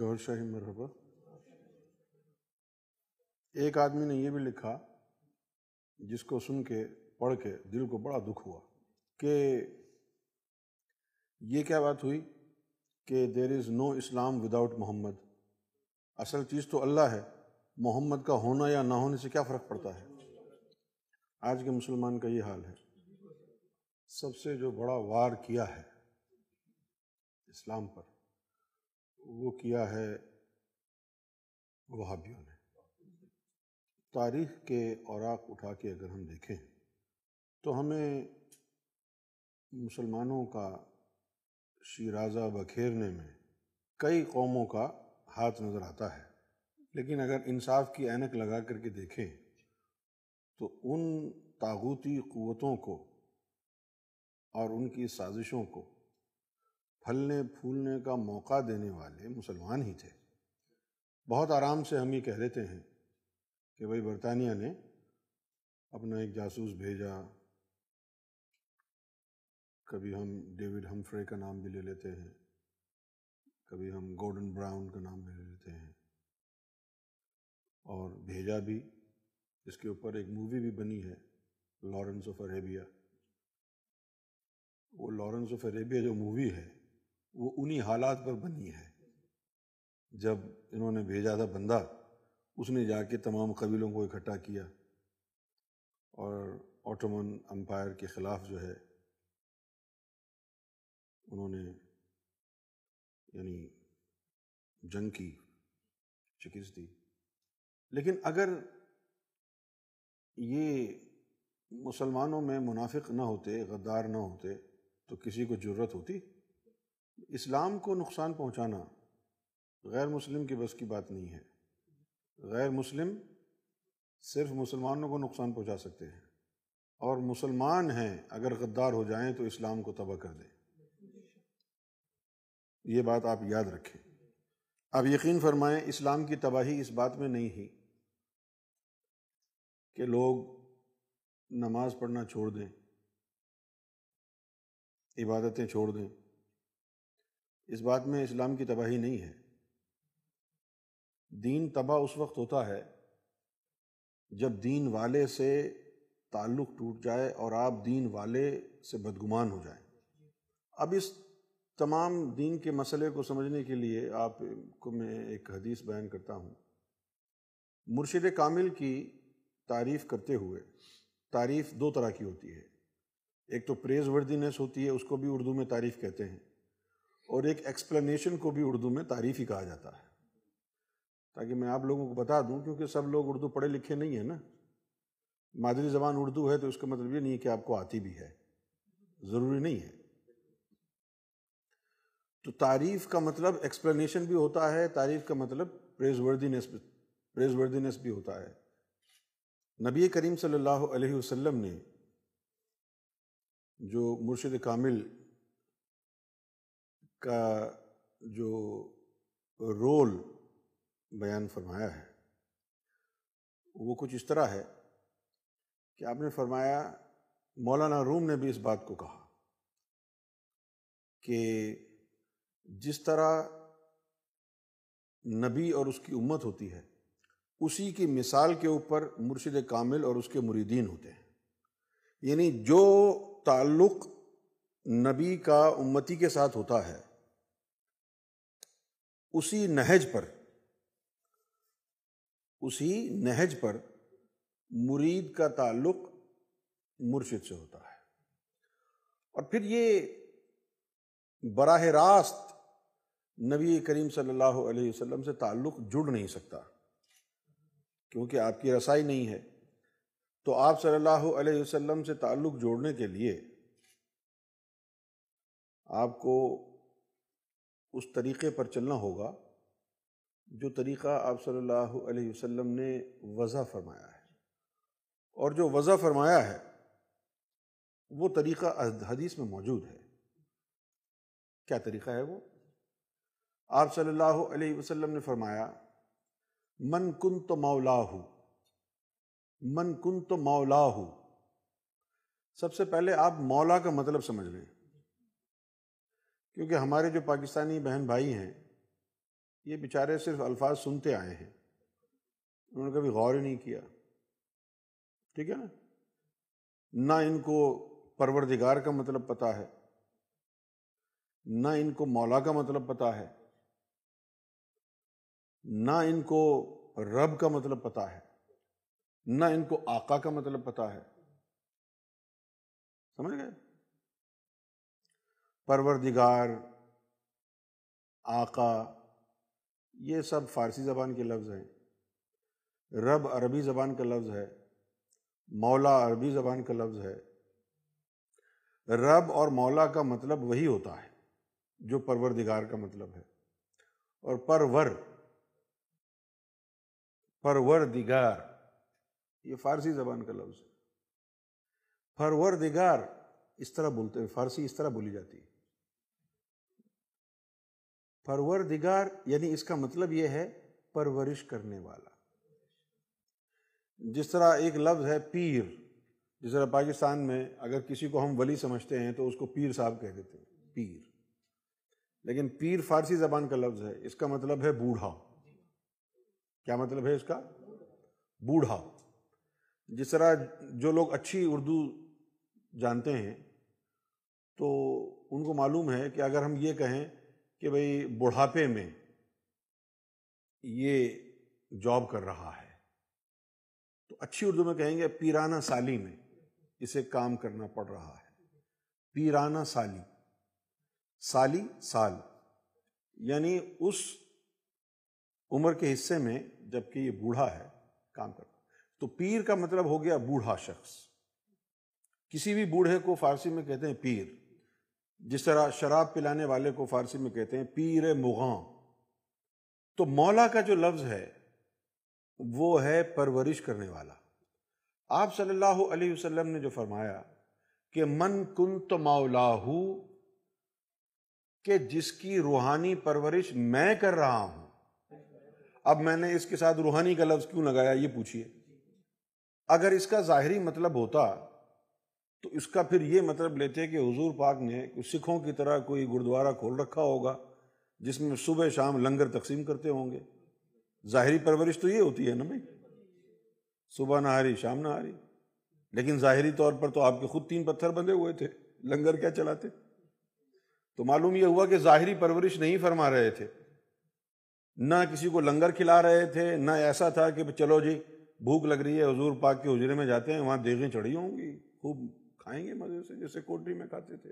گور شاہی، مرحبا۔ ایک آدمی نے یہ بھی لکھا، جس کو سن کے، پڑھ کے دل کو بڑا دکھ ہوا کہ یہ کیا بات ہوئی کہ دیر از نو اسلام وداؤٹ محمد۔ اصل چیز تو اللہ ہے، محمد کا ہونا یا نہ ہونے سے کیا فرق پڑتا ہے؟ آج کے مسلمان کا یہ حال ہے۔ سب سے جو بڑا وار کیا ہے، اسلام پر۔ وہ کیا ہے وہابیوں نے۔ تاریخ کے اوراق اٹھا کے اگر ہم دیکھیں تو ہمیں مسلمانوں کا شیرازہ بکھیرنے میں کئی قوموں کا ہاتھ نظر آتا ہے، لیکن اگر انصاف کی اینک لگا کر کے دیکھیں تو ان تاغوتی قوتوں کو اور ان کی سازشوں کو پھلنے پھولنے کا موقع دینے والے مسلمان ہی تھے۔ بہت آرام سے ہم یہ کہہ دیتے ہیں کہ بھائی برطانیہ نے اپنا ایک جاسوس بھیجا۔ کبھی ہم ڈیوڈ ہمفرے کا نام بھی لے لیتے ہیں۔ کبھی ہم گورڈن براؤن کا نام بھی لے لیتے ہیں۔ اور بھیجا بھی، اس کے اوپر ایک مووی بھی بنی ہے، لارنس آف اریبیا۔ وہ لارنس آف اریبیا جو مووی ہے وہ انہی حالات پر بنی ہے۔ جب انہوں نے بھیجا تھا بندہ، اس نے جا کے تمام قبیلوں کو اکٹھا کیا اور آٹومن امپائر کے خلاف جو ہے، انہوں نے یعنی جنگ کی، شکست دی۔ لیکن اگر یہ مسلمانوں میں منافق نہ ہوتے، غدار نہ ہوتے، تو کسی کو ضرورت ہوتی؟ اسلام کو نقصان پہنچانا غیر مسلم کی بس کی بات نہیں ہے۔ غیر مسلم صرف مسلمانوں کو نقصان پہنچا سکتے ہیں۔ اور مسلمان ہیں، اگر غدار ہو جائیں تو اسلام کو تباہ کر دیں۔ یہ بات آپ یاد رکھیں۔ اب یقین فرمائیں، اسلام کی تباہی اس بات میں نہیں ہی کہ لوگ نماز پڑھنا چھوڑ دیں، عبادتیں چھوڑ دیں۔ اس بات میں اسلام کی تباہی نہیں ہے۔ دین تباہ اس وقت ہوتا ہے جب دین والے سے تعلق ٹوٹ جائے اور آپ دین والے سے بدگمان ہو جائیں۔ اب اس تمام دین کے مسئلے کو سمجھنے کے لیے آپ کو میں ایک حدیث بیان کرتا ہوں۔ مرشد کامل کی تعریف کرتے ہوئے تعریف دو طرح کی ہوتی ہے۔ ایک تو پریز وردینس ہوتی ہے، اس کو بھی اردو میں تعریف کہتے ہیں۔ اور ایک ایکسپلینیشن کو بھی اردو میں تعریف ہی کہا جاتا ہے۔ تاکہ میں آپ لوگوں کو بتا دوں، کیونکہ سب لوگ اردو پڑھے لکھے نہیں ہیں نا۔ مادری زبان اردو ہے تو اس کا مطلب یہ نہیں ہے کہ آپ کو آتی بھی ہے۔ ضروری نہیں ہے۔ تو تعریف کا مطلب ایکسپلینیشن بھی ہوتا ہے، تعریف کا مطلب پریز وردینس پریز وردینس بھی ہوتا ہے۔ نبی کریم صلی اللہ علیہ وسلم نے جو مرشد کامل کا جو رول بیان فرمایا ہے، وہ کچھ اس طرح ہے کہ آپ نے فرمایا، مولانا روم نے بھی اس بات کو کہا کہ جس طرح نبی اور اس کی امت ہوتی ہے، اسی کی مثال کے اوپر مرشد کامل اور اس کے مریدین ہوتے ہیں۔ یعنی جو تعلق نبی کا امتی کے ساتھ ہوتا ہے اسی نہج پر، اسی نہج پر مرید کا تعلق مرشد سے ہوتا ہے۔ اور پھر یہ براہ راست نبی کریم صلی اللہ علیہ وسلم سے تعلق جڑ نہیں سکتا، کیونکہ آپ کی رسائی نہیں ہے۔ تو آپ صلی اللہ علیہ وسلم سے تعلق جوڑنے کے لیے آپ کو اس طریقے پر چلنا ہوگا جو طریقہ آپ صلی اللہ علیہ وسلم نے وضع فرمایا ہے۔ اور جو وضع فرمایا ہے، وہ طریقہ حدیث میں موجود ہے۔ کیا طریقہ ہے وہ؟ آپ صلی اللہ علیہ وسلم نے فرمایا، من کن تو مولا من کن تو مولا سب سے پہلے آپ مولا کا مطلب سمجھ لیں۔ کیونکہ ہمارے جو پاکستانی بہن بھائی ہیں، یہ بیچارے صرف الفاظ سنتے آئے ہیں۔ انہوں نے کبھی غور ہی نہیں کیا۔ ٹھیک ہے نا؟ نہ ان کو پروردگار کا مطلب پتا ہے، نہ ان کو مولا کا مطلب پتا ہے، نہ ان کو رب کا مطلب پتا ہے، نہ ان کو آقا کا مطلب پتا ہے۔ سمجھ گئے؟ پروردگار، آقا، یہ سب فارسی زبان کے لفظ ہیں۔ رب عربی زبان کا لفظ ہے، مولا عربی زبان کا لفظ ہے۔ رب اور مولا کا مطلب وہی ہوتا ہے، جو پروردگار کا مطلب ہے۔ اور پرور، پروردگار، یہ فارسی زبان کا لفظ ہے۔ پروردگار، اس طرح بولتے ہیں، فارسی اس طرح بولی جاتی ہے۔ پروردگار یعنی اس کا مطلب یہ ہے پرورش کرنے والا۔ جس طرح ایک لفظ ہے پیر، جس طرح پاکستان میں اگر کسی کو ہم ولی سمجھتے ہیں تو اس کو پیر صاحب کہہ دیتے ہیں، پیر۔ لیکن پیر فارسی زبان کا لفظ ہے، اس کا مطلب ہے بوڑھا۔ کیا مطلب ہے اس کا؟ بوڑھا۔ جس طرح جو لوگ اچھی اردو جانتے ہیں تو ان کو معلوم ہے کہ اگر ہم یہ کہیں کہ بھائی بڑھاپے میں یہ جاب کر رہا ہے۔ تو اچھی اردو میں کہیں گے پیرانہ سالی میں اسے کام کرنا پڑ رہا ہے۔ پیرانہ سالی سالی سال یعنی اس عمر کے حصے میں جبکہ یہ بوڑھا ہے، کام کرتا تو پیر کا مطلب ہو گیا بوڑھا شخص۔ کسی بھی بوڑھے کو فارسی میں کہتے ہیں پیر۔ جس طرح شراب پلانے والے کو فارسی میں کہتے ہیں، پیر مغاں۔ تو مولا کا جو لفظ ہے، وہ ہے پرورش کرنے والا۔ آپ صلی اللہ علیہ وسلم نے جو فرمایا کہ من کن تو مولا کہ جس کی روحانی پرورش میں کر رہا ہوں۔ اب میں نے اس کے ساتھ روحانی کا لفظ کیوں لگایا؟ یہ پوچھیے اگر اس کا ظاہری مطلب ہوتا تو اس کا پھر یہ مطلب لیتے کہ حضور پاک نے سکھوں کی طرح کوئی گردوارہ کھول رکھا ہوگا، جس میں صبح شام لنگر تقسیم کرتے ہوں گے۔ ظاہری پرورش تو یہ ہوتی ہے نا بھائی؟ صبح نہ ہاری شام نہ ہاری لیکن ظاہری طور پر تو آپ کے خود تین پتھر بندے ہوئے تھے۔ لنگر کیا چلاتے؟ تو معلوم یہ ہوا کہ ظاہری پرورش نہیں فرما رہے تھے۔ نہ کسی کو لنگر کھلا رہے تھے، نہ ایسا تھا کہ چلو جی بھوک لگ رہی ہے، حضور پاک کے حجرے میں جاتے ہیں، وہاں دیگیں چڑھی ہوں گی۔ خوب کھائیں گے مزے سے، جیسے کوٹری میں کھاتے تھے۔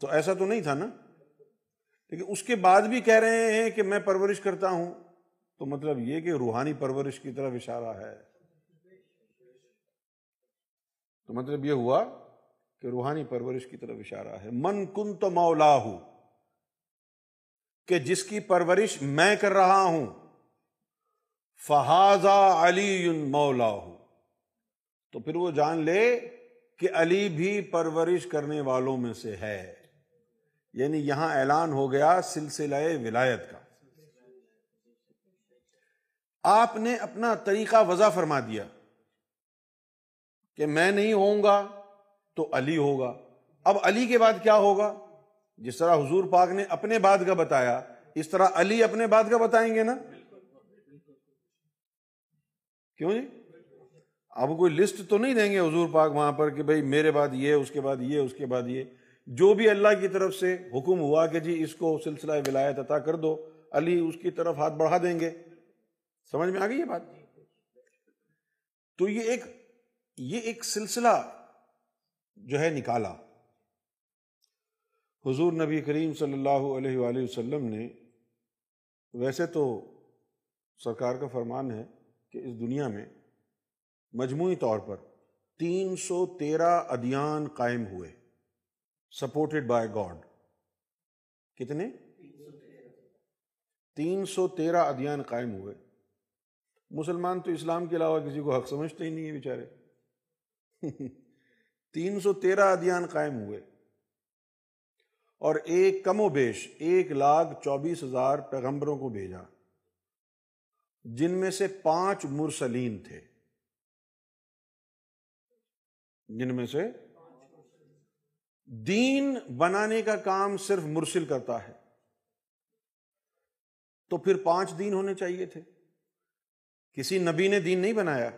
تو ایسا تو نہیں تھا نا؟ لیکن اس کے بعد بھی کہہ رہے ہیں کہ میں پرورش کرتا ہوں۔ تو مطلب یہ کہ روحانی پرورش کی طرف اشارہ ہے۔ تو مطلب یہ ہوا کہ روحانی پرورش کی طرف اشارہ ہے۔ من کن تو مولا ہوں کہ جس کی پرورش میں کر رہا ہوں، فہذا علی مولا ہو تو پھر وہ جان لے کہ علی بھی پرورش کرنے والوں میں سے ہے۔ یعنی یہاں اعلان ہو گیا سلسلہ ولایت کا۔ آپ نے اپنا طریقہ وضع فرما دیا کہ میں نہیں ہوں گا تو علی ہوگا۔ اب علی کے بعد کیا ہوگا؟ جس طرح حضور پاک نے اپنے بعد کا بتایا، اس طرح علی اپنے بعد کا بتائیں گے نا؟ کیوں جی؟ اب کوئی لسٹ تو نہیں دیں گے حضور پاک وہاں پر کہ بھائی میرے بعد یہ اس کے بعد یہ اس کے بعد یہ جو بھی اللہ کی طرف سے حکم ہوا کہ جی اس کو سلسلہ ولایت عطا کر دو، علی اس کی طرف ہاتھ بڑھا دیں گے۔ سمجھ میں آ گئی یہ بات؟ تو یہ ایک یہ ایک سلسلہ جو ہے نکالا۔ حضور نبی کریم صلی اللہ علیہ وآلہ وسلم نے، ویسے تو سرکار کا فرمان ہے کہ اس دنیا میں مجموعی طور پر تین سو تیرہ ادیان قائم ہوئے۔ سپورٹڈ بائی گاڈ کتنے؟ تین سو تیرہ ادیان قائم ہوئے۔ مسلمان تو اسلام کے علاوہ کسی کو حق سمجھتے ہی نہیں ہے بیچارے۔ تین سو تیرہ ادیان قائم ہوئے۔ اور ایک کم و بیش، ایک لاکھ چوبیس ہزار پیغمبروں کو بھیجا۔ جن میں سے پانچ مرسلین تھے۔ جن میں سے دین بنانے کا کام صرف مرسل کرتا ہے۔ تو پھر پانچ دین ہونے چاہیے تھے۔ کسی نبی نے دین نہیں بنایا۔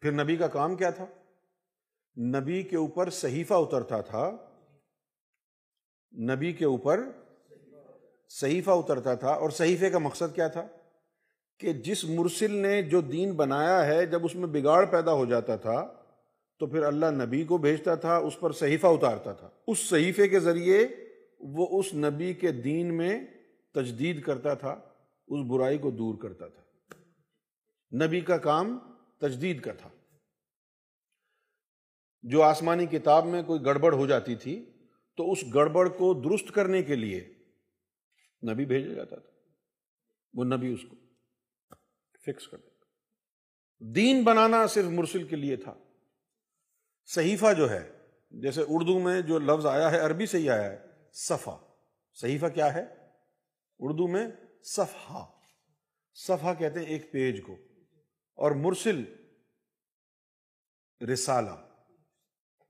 پھر نبی کا کام کیا تھا؟ نبی کے اوپر صحیفہ اترتا تھا۔ نبی کے اوپر صحیفہ اترتا تھا۔ اور صحیفے کا مقصد کیا تھا؟ کہ جس مرسل نے جو دین بنایا ہے، جب اس میں بگاڑ پیدا ہو جاتا تھا تو پھر اللہ نبی کو بھیجتا تھا، اس پر صحیفہ اتارتا تھا۔ اس صحیفے کے ذریعے وہ اس نبی کے دین میں تجدید کرتا تھا، اس برائی کو دور کرتا تھا۔ نبی کا کام تجدید کا تھا۔ جو آسمانی کتاب میں کوئی گڑبڑ ہو جاتی تھی، تو اس گڑبڑ کو درست کرنے کے لیے نبی بھیجا جاتا تھا۔ وہ نبی اس کو فکس کر دیتا۔ دین بنانا صرف مرسل کے لیے تھا۔ صحیفہ جو ہے، جیسے اردو میں جو لفظ آیا ہے، عربی سے ہی آیا ہے صفا صحیفہ کیا ہے؟ اردو میں صفحہ۔ صفحہ کہتے ہیں ایک پیج کو۔ اور مرسل، رسالہ۔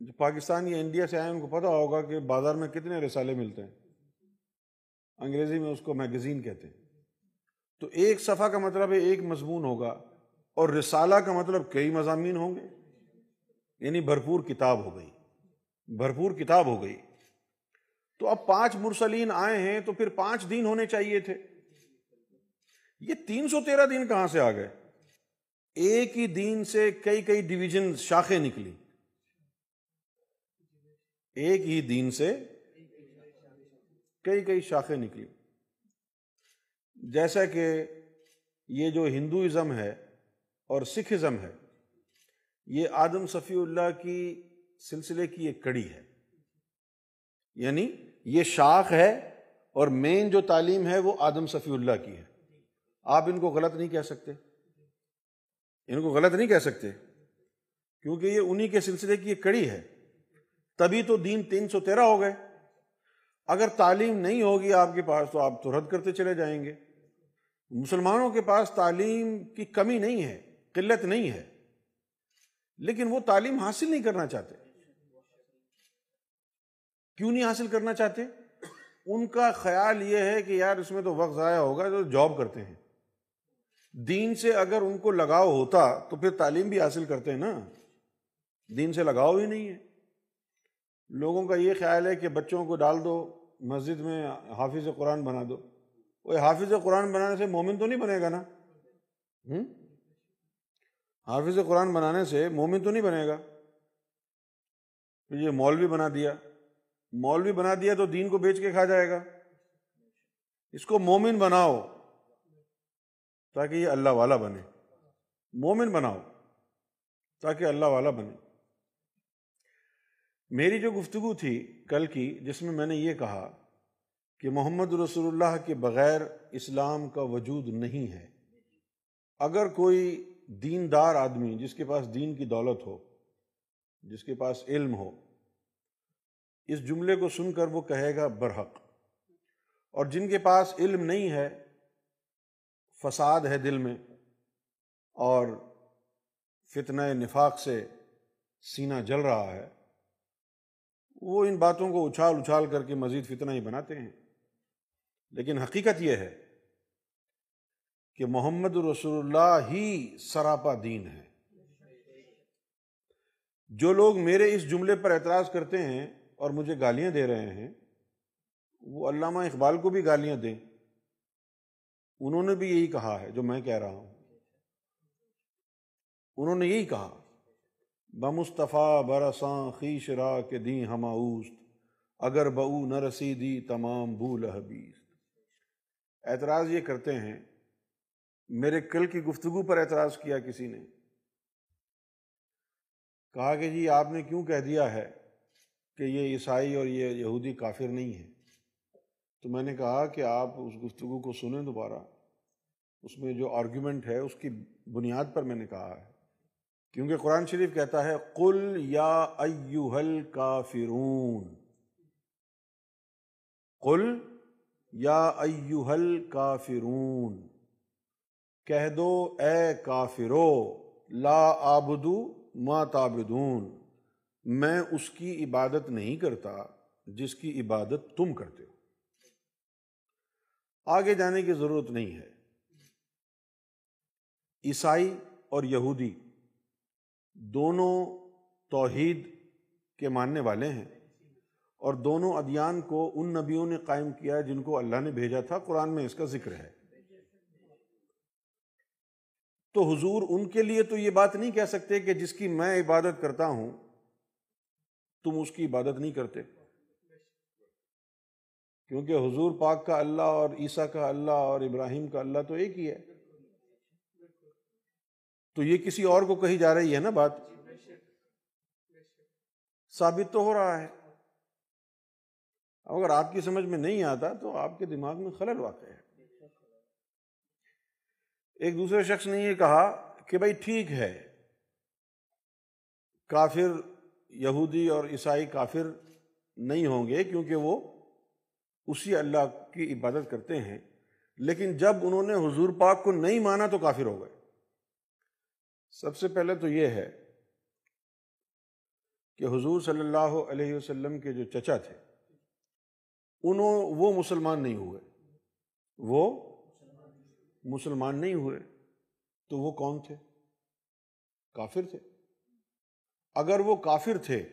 جو پاکستان یا انڈیا سے آئے ان کو پتا ہوگا کہ بازار میں کتنے رسالے ملتے ہیں۔ انگریزی میں اس کو میگزین کہتے ہیں۔ تو ایک صفحہ کا مطلب ہے، ایک مضمون ہوگا۔ اور رسالہ کا مطلب کئی مضامین ہوں گے۔ یعنی بھرپور کتاب ہو گئی۔ بھرپور کتاب ہو گئی۔ تو اب پانچ مرسلین آئے ہیں تو پھر پانچ دن ہونے چاہیے تھے۔ یہ تین سو تیرہ دن کہاں سے آ گئے؟ ایک ہی دین سے کئی کئی ڈویژن شاخیں نکلی ایک ہی دین سے کئی کئی شاخیں نکلی جیسا کہ یہ جو ہندوازم ہے اور سکھ ازم ہے یہ آدم صفی اللہ کی سلسلے کی ایک کڑی ہے۔ یعنی یہ شاخ ہے اور مین جو تعلیم ہے وہ آدم صفی اللہ کی ہے۔ آپ ان کو غلط نہیں کہہ سکتے۔ ان کو غلط نہیں کہہ سکتے۔ کیونکہ یہ انہی کے سلسلے کی ایک کڑی ہے۔ تبھی تو دین تین سو تیرہ ہو گئے۔ اگر تعلیم نہیں ہوگی آپ کے پاس تو آپ تو رد کرتے چلے جائیں گے۔ مسلمانوں کے پاس تعلیم کی کمی نہیں ہے، قلت نہیں ہے۔ لیکن وہ تعلیم حاصل نہیں کرنا چاہتے۔ کیوں نہیں حاصل کرنا چاہتے؟ ان کا خیال یہ ہے کہ یار اس میں تو وقت ضائع ہوگا جو جاب کرتے ہیں۔ دین سے اگر ان کو لگاؤ ہوتا تو پھر تعلیم بھی حاصل کرتے ہیں نا۔ دین سے لگاؤ ہی نہیں ہے۔ لوگوں کا یہ خیال ہے کہ بچوں کو ڈال دو، مسجد میں حافظ قرآن بنا دو۔ وہ حافظ قرآن بنانے سے مومن تو نہیں بنے گا نا؟ ہوں حافظ قرآن بنانے سے مومن تو نہیں بنے گا۔ یہ مولوی بنا دیا۔ مولوی بنا دیا تو دین کو بیچ کے کھا جائے گا۔ اس کو مومن بناؤ تاکہ یہ اللہ والا بنے۔ مومن بناؤ تاکہ اللہ والا بنے۔ میری جو گفتگو تھی کل کی، جس میں میں نے یہ کہا کہ محمد رسول اللہ کے بغیر اسلام کا وجود نہیں ہے۔ اگر کوئی دیندار آدمی، جس کے پاس دین کی دولت ہو، جس کے پاس علم ہو، اس جملے کو سن کر وہ کہے گا برحق۔ اور جن کے پاس علم نہیں ہے، فساد ہے دل میں، اور فتنہ نفاق سے سینہ جل رہا ہے، وہ ان باتوں کو اچھال اچھال کر کے مزید فتنہ ہی بناتے ہیں۔ لیکن حقیقت یہ ہے کہ محمد رسول اللہ ہی سراپا دین ہے۔ جو لوگ میرے اس جملے پر اعتراض کرتے ہیں اور مجھے گالیاں دے رہے ہیں، وہ علامہ اقبال کو بھی گالیاں دیں۔ انہوں نے بھی یہی کہا ہے، جو میں کہہ رہا ہوں۔ انہوں نے یہی کہا، بمصطفیٰ برساں خیش را کے دیں ہما اوست، اگر بہو نہ رسیدی تمام بو لحبیز اعتراض یہ کرتے ہیں میرے کل کی گفتگو پر اعتراض کیا کسی نے؟ کہا کہ جی آپ نے کیوں کہہ دیا ہے کہ یہ عیسائی اور یہ یہودی کافر نہیں ہے تو میں نے کہا کہ آپ اس گفتگو کو سنیں دوبارہ۔ اس میں جو آرگیومنٹ ہے، اس کی بنیاد پر میں نے کہا ہے۔ کیونکہ قرآن شریف کہتا ہے، قل یا ایوہل کافرون قل یا ایوہل کافرون کہہ دو، اے کافرو، لا آبدو ما تابدون میں اس کی عبادت نہیں کرتا جس کی عبادت تم کرتے ہو۔ آگے جانے کی ضرورت نہیں ہے۔ عیسائی اور یہودی دونوں توحید کے ماننے والے ہیں اور دونوں ادیان کو ان نبیوں نے قائم کیا جن کو اللہ نے بھیجا تھا۔ قرآن میں اس کا ذکر ہے۔ تو حضور ان کے لیے تو یہ بات نہیں کہہ سکتے کہ جس کی میں عبادت کرتا ہوں، تم اس کی عبادت نہیں کرتے۔ کیونکہ حضور پاک کا اللہ اور عیسیٰ کا اللہ اور ابراہیم کا اللہ تو ایک ہی ہے۔ تو یہ کسی اور کو کہی جا رہی ہے نا بات؟ ثابت تو ہو رہا ہے۔ اگر آپ کی سمجھ میں نہیں آتا تو آپ کے دماغ میں خلل واقع ہے۔ ایک دوسرے شخص نے یہ کہا کہ بھائی ٹھیک ہے، کافر یہودی اور عیسائی کافر نہیں ہوں گے کیونکہ وہ اسی اللہ کی عبادت کرتے ہیں، لیکن جب انہوں نے حضور پاک کو نہیں مانا تو کافر ہو گئے۔ سب سے پہلے تو یہ ہے کہ حضور صلی اللہ علیہ وسلم کے جو چچا تھے، انہوں، وہ مسلمان نہیں ہوئے۔ وہ مسلمان نہیں ہوئے، تو وہ کون تھے؟ کافر تھے۔ اگر وہ کافر تھے،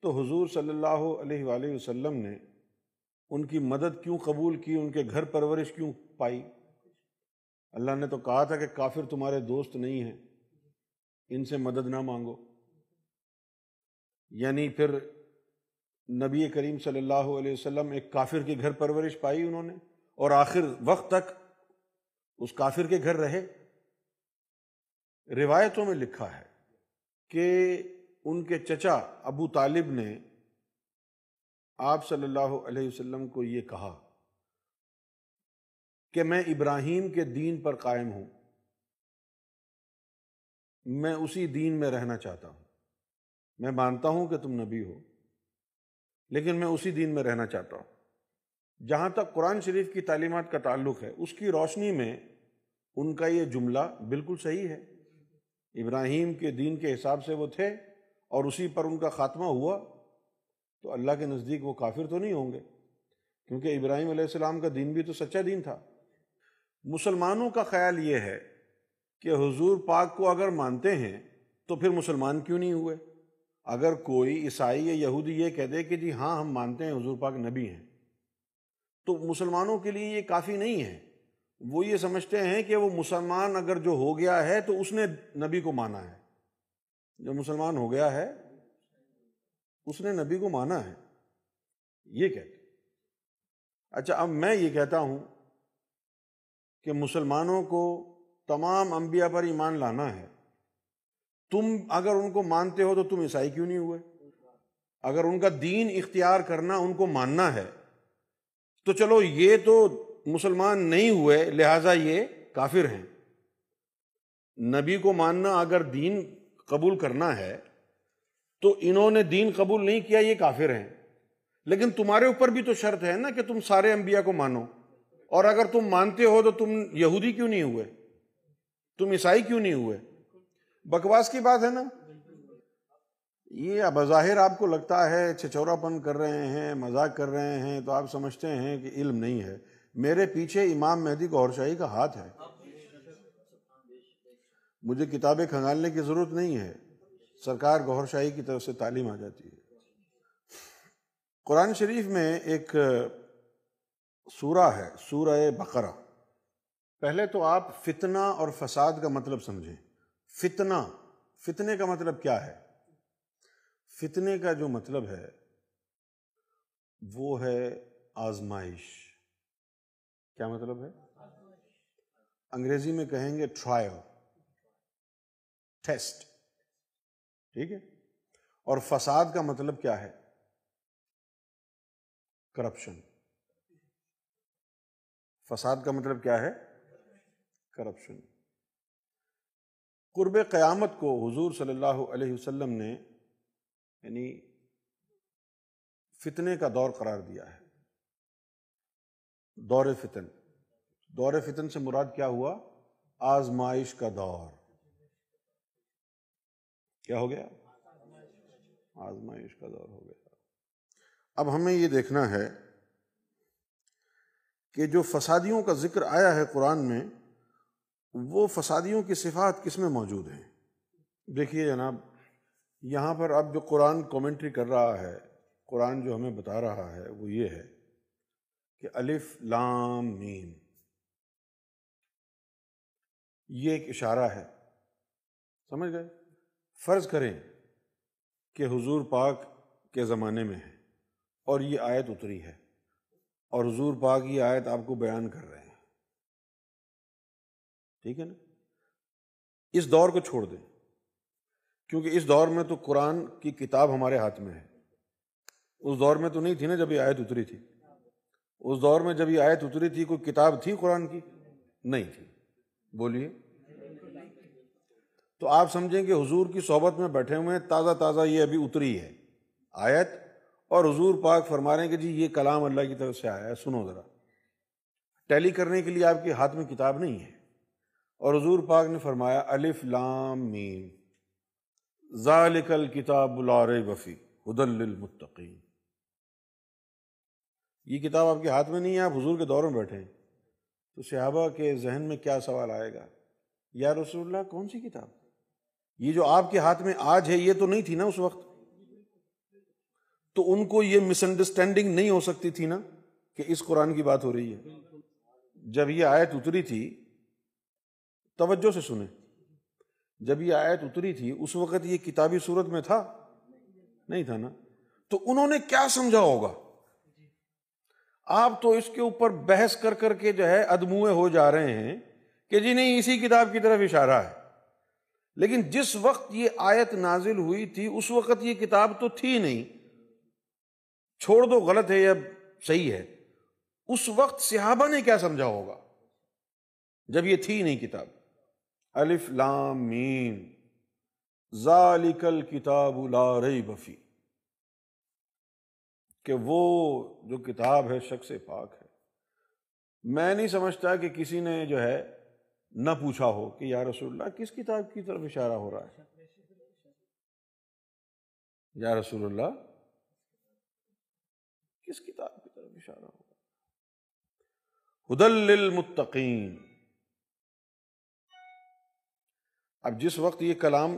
تو حضور صلی اللہ علیہ وآلہ وسلم نے ان کی مدد کیوں قبول کی؟ ان کے گھر پرورش کیوں پائی؟ اللہ نے تو کہا تھا کہ کافر تمہارے دوست نہیں ہیں، ان سے مدد نہ مانگو۔ یعنی پھر نبی کریم صلی اللہ علیہ وسلم ایک کافر کے گھر پرورش پائی انہوں نے؟ اور آخر وقت تک اس کافر کے گھر رہے۔ روایتوں میں لکھا ہے کہ ان کے چچا ابو طالب نے آپ صلی اللہ علیہ وسلم کو یہ کہا کہ میں ابراہیم کے دین پر قائم ہوں۔ میں اسی دین میں رہنا چاہتا ہوں۔ میں مانتا ہوں کہ تم نبی ہو، لیکن میں اسی دین میں رہنا چاہتا ہوں۔ جہاں تک قرآن شریف کی تعلیمات کا تعلق ہے، اس کی روشنی میں ان کا یہ جملہ بالکل صحیح ہے۔ ابراہیم کے دین کے حساب سے وہ تھے اور اسی پر ان کا خاتمہ ہوا، تو اللہ کے نزدیک وہ کافر تو نہیں ہوں گے۔ کیونکہ ابراہیم علیہ السلام کا دین بھی تو سچا دین تھا۔ مسلمانوں کا خیال یہ ہے کہ حضور پاک کو اگر مانتے ہیں تو پھر مسلمان کیوں نہیں ہوئے؟ اگر کوئی عیسائی یا یہودی یہ کہہ دے کہ جی ہاں ہم مانتے ہیں، حضور پاک نبی ہیں تو مسلمانوں کے لیے یہ کافی نہیں ہے۔ وہ یہ سمجھتے ہیں کہ وہ مسلمان اگر جو ہو گیا ہے تو اس نے نبی کو مانا ہے۔ جو مسلمان ہو گیا ہے، اس نے نبی کو مانا ہے۔ یہ کہتے اچھا اب میں یہ کہتا ہوں کہ مسلمانوں کو تمام انبیاء پر ایمان لانا ہے۔ تم اگر ان کو مانتے ہو تو تم عیسائی کیوں نہیں ہوئے؟ اگر ان کا دین اختیار کرنا، ان کو ماننا ہے تو چلو یہ تو مسلمان نہیں ہوئے، لہذا یہ کافر ہیں۔ نبی کو ماننا اگر دین قبول کرنا ہے، تو انہوں نے دین قبول نہیں کیا، یہ کافر ہیں۔ لیکن تمہارے اوپر بھی تو شرط ہے نا کہ تم سارے انبیاء کو مانو۔ اور اگر تم مانتے ہو تو تم یہودی کیوں نہیں ہوئے؟ تم عیسائی کیوں نہیں ہوئے؟ بکواس کی بات ہے نا۔ یہ بظاہر آپ کو لگتا ہے چھچورا پن کر رہے ہیں، مذاق کر رہے ہیں، تو آپ سمجھتے ہیں کہ علم نہیں ہے۔ میرے پیچھے امام مہدی گور شاہی کا ہاتھ ہے۔ مجھے کتابیں کھنگالنے کی ضرورت نہیں ہے۔ سرکار گور شاہی کی طرف سے تعلیم آ جاتی ہے۔ قرآن شریف میں ایک سورہ ہے، سورہ بقرہ۔ پہلے تو آپ فتنہ اور فساد کا مطلب سمجھیں۔ فتنہ، فتنے کا مطلب کیا ہے؟ فتنے کا جو مطلب ہے، وہ ہے آزمائش۔ کیا مطلب ہے؟ انگریزی میں کہیں گے ٹرائل ٹیسٹ ٹھیک ہے؟ اور فساد کا مطلب کیا ہے؟ کرپشن فساد کا مطلب کیا ہے؟ کرپشن قرب قیامت کو حضور صلی اللہ علیہ وسلم نے یعنی فتنے کا دور قرار دیا ہے۔ دور فتن۔ دور فتن سے مراد کیا ہوا؟ آزمائش کا دور۔ کیا ہو گیا؟ آزمائش کا دور ہو گیا۔ اب ہمیں یہ دیکھنا ہے کہ جو فسادیوں کا ذکر آیا ہے قرآن میں، وہ فسادیوں کی صفات کس میں موجود ہیں؟ دیکھیے جناب یہاں پر اب جو قرآن کومنٹری کر رہا ہے، قرآن جو ہمیں بتا رہا ہے، وہ یہ ہے کہ الف لام میم۔ یہ ایک اشارہ ہے۔ سمجھ گئے؟ فرض کریں کہ حضور پاک کے زمانے میں ہے اور یہ آیت اتری ہے اور حضور پاک یہ آیت آپ کو بیان کر رہے ہیں۔ ٹھیک ہے نا؟ اس دور کو چھوڑ دیں۔ کیونکہ اس دور میں تو قرآن کی کتاب ہمارے ہاتھ میں ہے۔ اس دور میں تو نہیں تھی نا جب یہ آیت اتری تھی۔ اس دور میں جب یہ آیت اتری تھی، کوئی کتاب تھی قرآن کی؟ نہیں تھی۔ بولیے۔ تو آپ سمجھیں کہ حضور کی صحبت میں بیٹھے ہوئے ہیں، تازہ تازہ یہ ابھی اتری ہے آیت۔ اور حضور پاک فرما رہے ہیں کہ جی یہ کلام اللہ کی طرف سے آیا ہے، سنو ذرا۔ ٹیلی کرنے کے لیے آپ کے ہاتھ میں کتاب نہیں ہے۔ اور حضور پاک نے فرمایا، الف لام میم۔ ذالک الکتاب لا وفی ہدل للمتقین۔ یہ کتاب آپ کے ہاتھ میں نہیں ہے، آپ حضور کے دور میں بیٹھے ہیں۔ تو صحابہ کے ذہن میں کیا سوال آئے گا؟ یا رسول اللہ، کون سی کتاب؟ یہ جو آپ کے ہاتھ میں آج ہے، یہ تو نہیں تھی نا اس وقت؟ تو ان کو یہ مس انڈرسٹینڈنگ نہیں ہو سکتی تھی نا کہ اس قرآن کی بات ہو رہی ہے۔ جب یہ آیت اتری تھی، توجہ سے سنیں۔ جب یہ آیت اتری تھی، اس وقت یہ کتابی صورت میں تھا؟ نہیں تھا نا۔ تو انہوں نے کیا سمجھا ہوگا؟ آپ تو اس کے اوپر بحث کر کر کے جو ہے ادموئے ہو جا رہے ہیں کہ جی نہیں، اسی کتاب کی طرف اشارہ ہے۔ لیکن جس وقت یہ آیت نازل ہوئی تھی، اس وقت یہ کتاب تو تھی نہیں۔ چھوڑ دو، غلط ہے یا صحیح ہے۔ اس وقت صحابہ نے کیا سمجھا ہوگا؟ جب یہ تھی نہیں کتاب۔ الف لام میم ذالک الکتاب لا ریب فی۔ کہ وہ جو کتاب ہے شخص پاک ہے۔ میں نہیں سمجھتا کہ کسی نے جو ہے نہ پوچھا ہو کہ یا رسول اللہ، کس کتاب کی طرف اشارہ ہو رہا ہے؟ یا رسول اللہ، کس کتاب کی طرف اشارہ ہو رہا ہے؟ ہدل للمتقین۔ اب جس وقت یہ کلام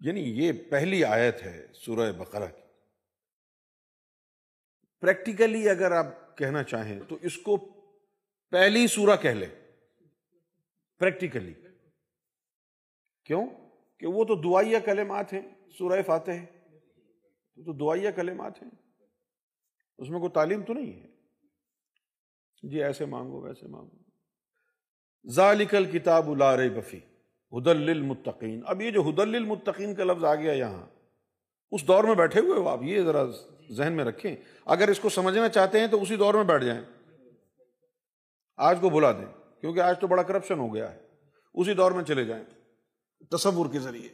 یعنی یہ پہلی آیت ہے سورہ بقرہ کی پریکٹیکلی اگر آپ کہنا چاہیں تو اس کو پہلی سورہ کہہ لیں پریکٹیکلی کیوں؟ کہ وہ تو دعائیا کلمات ہیں، سورہ فاتح تو دعائیا کلمات ہیں۔ اس میں کوئی تعلیم تو نہیں ہے۔ جی ایسے مانگو، ویسے مانگو۔ ذالک الکتاب لا بفی ہدل للمتقین۔ اب یہ جو ہدل للمتقین کا لفظ آ گیا یہاں، اس دور میں بیٹھے ہوئے ہو آپ، یہ ذرا ذہن میں رکھیں۔ اگر اس کو سمجھنا چاہتے ہیں تو اسی دور میں بیٹھ جائیں۔ آج کو بلا دیں، کیونکہ آج تو بڑا کرپشن ہو گیا ہے۔ اسی دور میں چلے جائیں۔ تصور کے ذریعے۔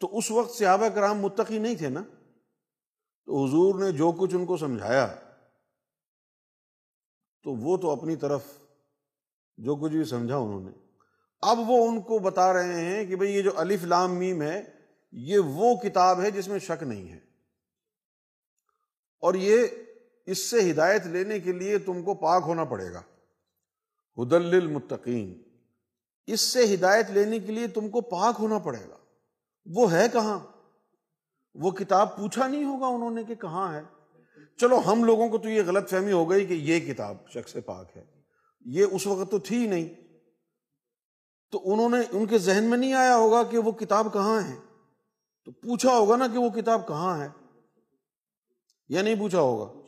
تو اس وقت صحابہ کرام متقی نہیں تھے نا؟ تو حضور نے جو کچھ ان کو سمجھایا، تو وہ تو اپنی طرف جو کچھ بھی سمجھا انہوں نے۔ اب وہ ان کو بتا رہے ہیں کہ بھئی یہ جو الف لام میم ہے، یہ وہ کتاب ہے جس میں شک نہیں ہے۔ اور یہ اس سے ہدایت لینے کے لیے تم کو پاک ہونا پڑے گا۔ ہدل للمتقین۔ اس سے ہدایت لینے کے لیے تم کو پاک ہونا پڑے گا۔ وہ ہے کہاں؟ وہ کتاب پوچھا نہیں ہوگا انہوں نے کہ کہاں ہے۔ چلو ہم لوگوں کو تو یہ غلط فہمی ہو گئی کہ یہ کتاب شخص پاک ہے۔ یہ اس وقت تو تھی نہیں۔ تو انہوں نے ان کے ذہن میں نہیں آیا ہوگا کہ وہ کتاب کہاں ہے؟ تو پوچھا ہوگا نا کہ وہ کتاب کہاں ہے؟ یا نہیں پوچھا ہوگا۔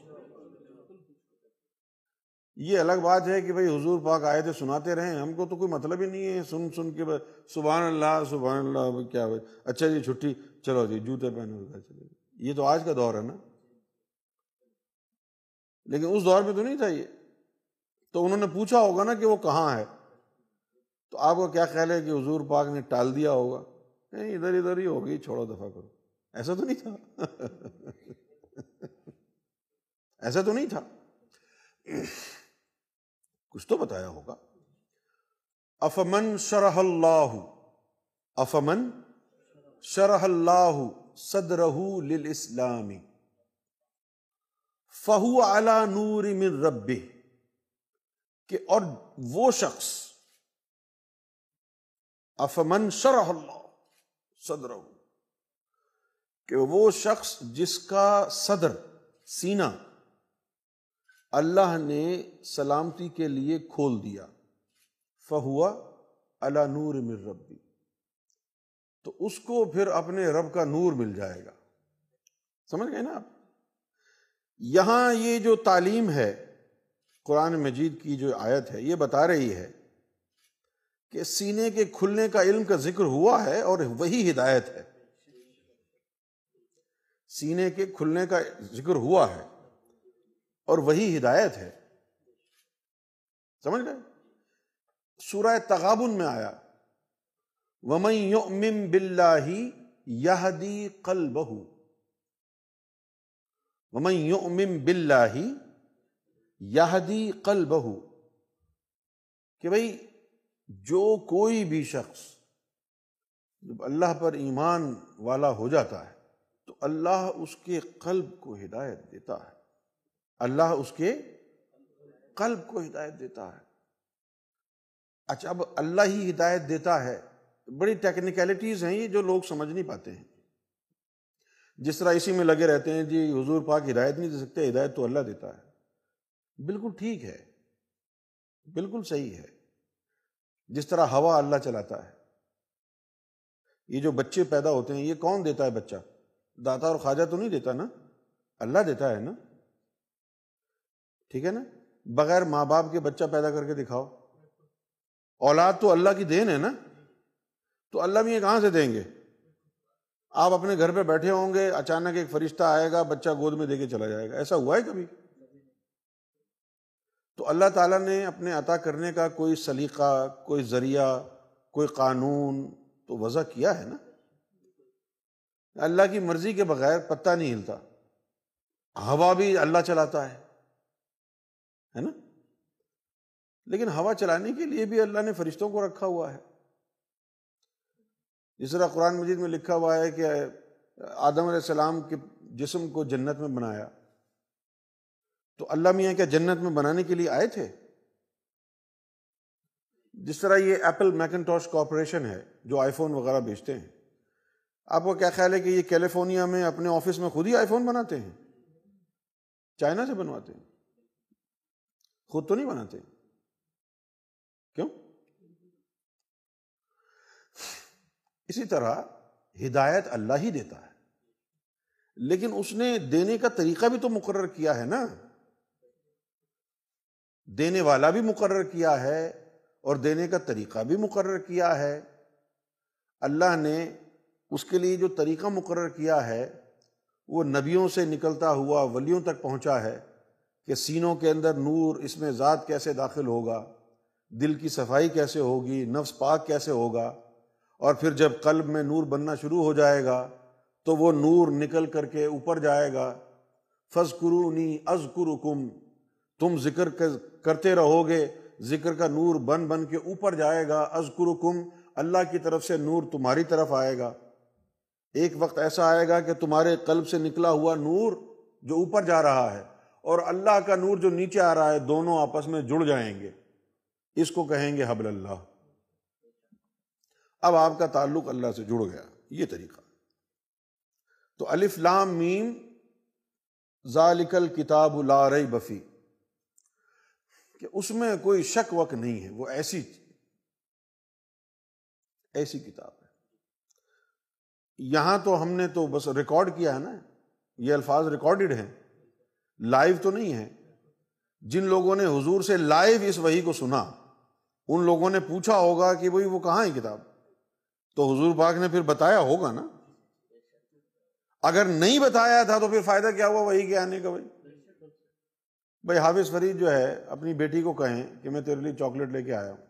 یہ الگ بات ہے کہ بھائی حضور پاک آئے تھے، سناتے رہے۔ ہم کو تو کوئی مطلب ہی نہیں ہے۔ سن سن کے سبحان اللہ سبحان اللہ کیا اچھا جی چھٹی۔ چلو جی جوتے پہنے چلے یہ تو آج کا دور ہے نا۔ لیکن اس دور میں تو نہیں تھا یہ۔ تو انہوں نے پوچھا ہوگا نا کہ وہ کہاں ہے؟ تو آپ کو کیا خیال ہے کہ حضور پاک نے ٹال دیا ہوگا؟ نہیں، ادھر ادھر ہی ہوگی، چھوڑو دفاع کرو۔ ایسا تو نہیں تھا؟ ایسا تو نہیں تھا۔ کچھ تو بتایا ہوگا۔ افمن شرح اللہ، افمن شرح اللہ صدرہ للاسلام۔ فہو علی نور من رب کہ اور وہ شخص افمن شرح اللہ صدر کہ وہ شخص جس کا صدر سینا اللہ نے سلامتی کے لیے کھول دیا، فہوا اللہ نور مر ربی۔ تو اس کو پھر اپنے رب کا نور مل جائے گا۔ سمجھ گئے نا آپ؟ یہاں یہ جو تعلیم ہے، قرآن مجید کی جو آیت ہے، یہ بتا رہی ہے کہ سینے کے کھلنے کا علم کا ذکر ہوا ہے اور وہی ہدایت ہے۔ سینے کے کھلنے کا ذکر ہوا ہے اور وہی ہدایت ہے۔ سمجھ گئے؟ سورہ تغابن میں آیا، ومن يؤمن باللہ یہدی قلبہ ومن يؤمن باللہ یہدی قلبہ کہ بھائی جو کوئی بھی شخص جب اللہ پر ایمان والا ہو جاتا ہے، تو اللہ اس کے قلب کو ہدایت دیتا ہے۔ اللہ اس کے قلب کو ہدایت دیتا ہے۔ اچھا اب اللہ ہی ہدایت دیتا ہے۔ بڑی ٹیکنیکلٹیز ہیں یہ جو لوگ سمجھ نہیں پاتے ہیں۔ جس طرح اسی میں لگے رہتے ہیں جی حضور پاک ہدایت نہیں دے سکتے، ہدایت تو اللہ دیتا ہے۔ بالکل ٹھیک ہے۔ بالکل صحیح ہے۔ جس طرح ہوا اللہ چلاتا ہے۔ یہ جو بچے پیدا ہوتے ہیں، یہ کون دیتا ہے بچہ؟ داتا اور خواجہ تو نہیں دیتا نا؟ اللہ دیتا ہے نا؟ ٹھیک ہے نا؟ بغیر ماں باپ کے بچہ پیدا کر کے دکھاؤ۔ اولاد تو اللہ کی دین ہے نا؟ تو اللہ بھی یہ کہاں سے دیں گے؟ آپ اپنے گھر پہ بیٹھے ہوں گے، اچانک ایک فرشتہ آئے گا، بچہ گود میں دے کے چلا جائے گا۔ ایسا ہوا ہے کبھی؟ تو اللہ تعالیٰ نے اپنے عطا کرنے کا کوئی سلیقہ، کوئی ذریعہ، کوئی قانون تو وضع کیا ہے نا؟ اللہ کی مرضی کے بغیر پتہ نہیں ہلتا۔ ہوا بھی اللہ چلاتا ہے نا؟ لیکن ہوا چلانے کے لیے بھی اللہ نے فرشتوں کو رکھا ہوا ہے۔ جس طرح قرآن مجید میں لکھا ہوا ہے کہ آدم علیہ السلام کے جسم کو جنت میں بنایا۔ تو اللہ میاں کیا جنت میں بنانے کے لیے آئے تھے؟ جس طرح یہ ایپل میکنٹوش کارپوریشن ہے، جو آئی فون وغیرہ بیچتے ہیں۔ آپ کو کیا خیال ہے کہ یہ کیلیفورنیا میں اپنے آفس میں خود ہی آئی فون بناتے ہیں؟ چائنا سے بنواتے ہیں۔ خود تو نہیں بناتے۔ کیوں؟ اسی طرح ہدایت اللہ ہی دیتا ہے۔ لیکن اس نے دینے کا طریقہ بھی تو مقرر کیا ہے نا۔ دینے والا بھی مقرر کیا ہے اور دینے کا طریقہ بھی مقرر کیا ہے۔ اللہ نے اس کے لیے جو طریقہ مقرر کیا ہے، وہ نبیوں سے نکلتا ہوا ولیوں تک پہنچا ہے کہ سینوں کے اندر نور اس میں ذات کیسے داخل ہوگا، دل کی صفائی کیسے ہوگی، نفس پاک کیسے ہوگا، اور پھر جب قلب میں نور بننا شروع ہو جائے گا تو وہ نور نکل کر کے اوپر جائے گا۔ فض قرونی از تم ذکر کرتے رہو گے، ذکر کا نور بن بن کے اوپر جائے گا۔ از اللہ کی طرف سے نور تمہاری طرف آئے گا۔ ایک وقت ایسا آئے گا کہ تمہارے قلب سے نکلا ہوا نور جو اوپر جا رہا ہے اور اللہ کا نور جو نیچے آ رہا ہے، دونوں آپس میں جڑ جائیں گے۔ اس کو کہیں گے حبل اللہ۔ اب آپ کا تعلق اللہ سے جڑ گیا۔ یہ طریقہ۔ تو الف لام میم ذالکل کتاب ری بفی کہ اس میں کوئی شک وک نہیں ہے، وہ ایسی ایسی کتاب ہے۔ یہاں تو ہم نے تو بس ریکارڈ کیا ہے نا، یہ الفاظ ریکارڈڈ ہیں، لائیو تو نہیں ہے جن لوگوں نے حضور سے لائیو اس وہی کو سنا، ان لوگوں نے پوچھا ہوگا کہ بھائی وہ کہاں ہے کتاب؟ تو حضور پاک نے پھر بتایا ہوگا نا۔ اگر نہیں بتایا تھا تو پھر فائدہ کیا ہوا وہی کے آنے کا بھائی بھائی حافظ فرید جو ہے، اپنی بیٹی کو کہیں کہ میں تیرے لیے چاکلیٹ لے کے آیا ہوں۔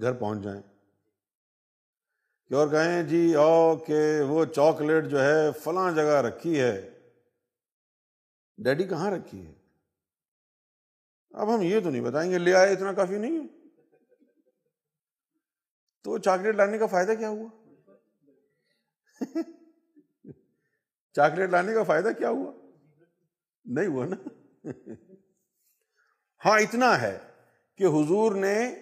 گھر پہنچ جائیں۔ کہ اور کہیں جی او کہ وہ چاکلیٹ جو ہے، فلاں جگہ رکھی ہے۔ ڈیڈی کہاں رکھی ہے؟ اب ہم یہ تو نہیں بتائیں گے، لے آئے اتنا کافی نہیں ہے۔ تو چاکلیٹ لانے کا فائدہ کیا ہوا؟ چاکلیٹ لانے کا فائدہ کیا ہوا؟ نہیں ہوا نا۔ ہاں اتنا ہے کہ حضور نے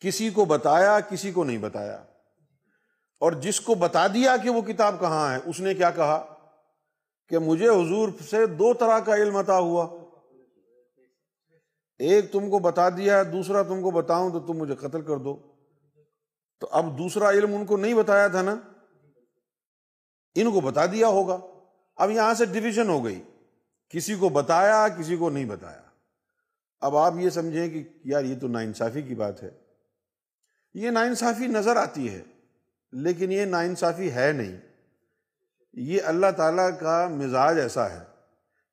کسی کو بتایا، کسی کو نہیں بتایا۔ اور جس کو بتا دیا کہ وہ کتاب کہاں ہے، اس نے کیا کہا؟ کہ مجھے حضور سے دو طرح کا علم عطا ہوا۔ ایک تم کو بتا دیا دوسرا تم کو بتاؤں تو تم مجھے قتل کر دو۔ تو اب دوسرا علم ان کو نہیں بتایا تھا نا؟ ان کو بتا دیا ہوگا۔ اب یہاں سے ڈویژن ہو گئی۔ کسی کو بتایا، کسی کو نہیں بتایا۔ اب آپ یہ سمجھیں کہ یار یہ تو ناانصافی کی بات ہے۔ یہ ناانصافی نظر آتی ہے، لیکن یہ ناانصافی ہے نہیں۔ یہ اللہ تعالیٰ کا مزاج ایسا ہے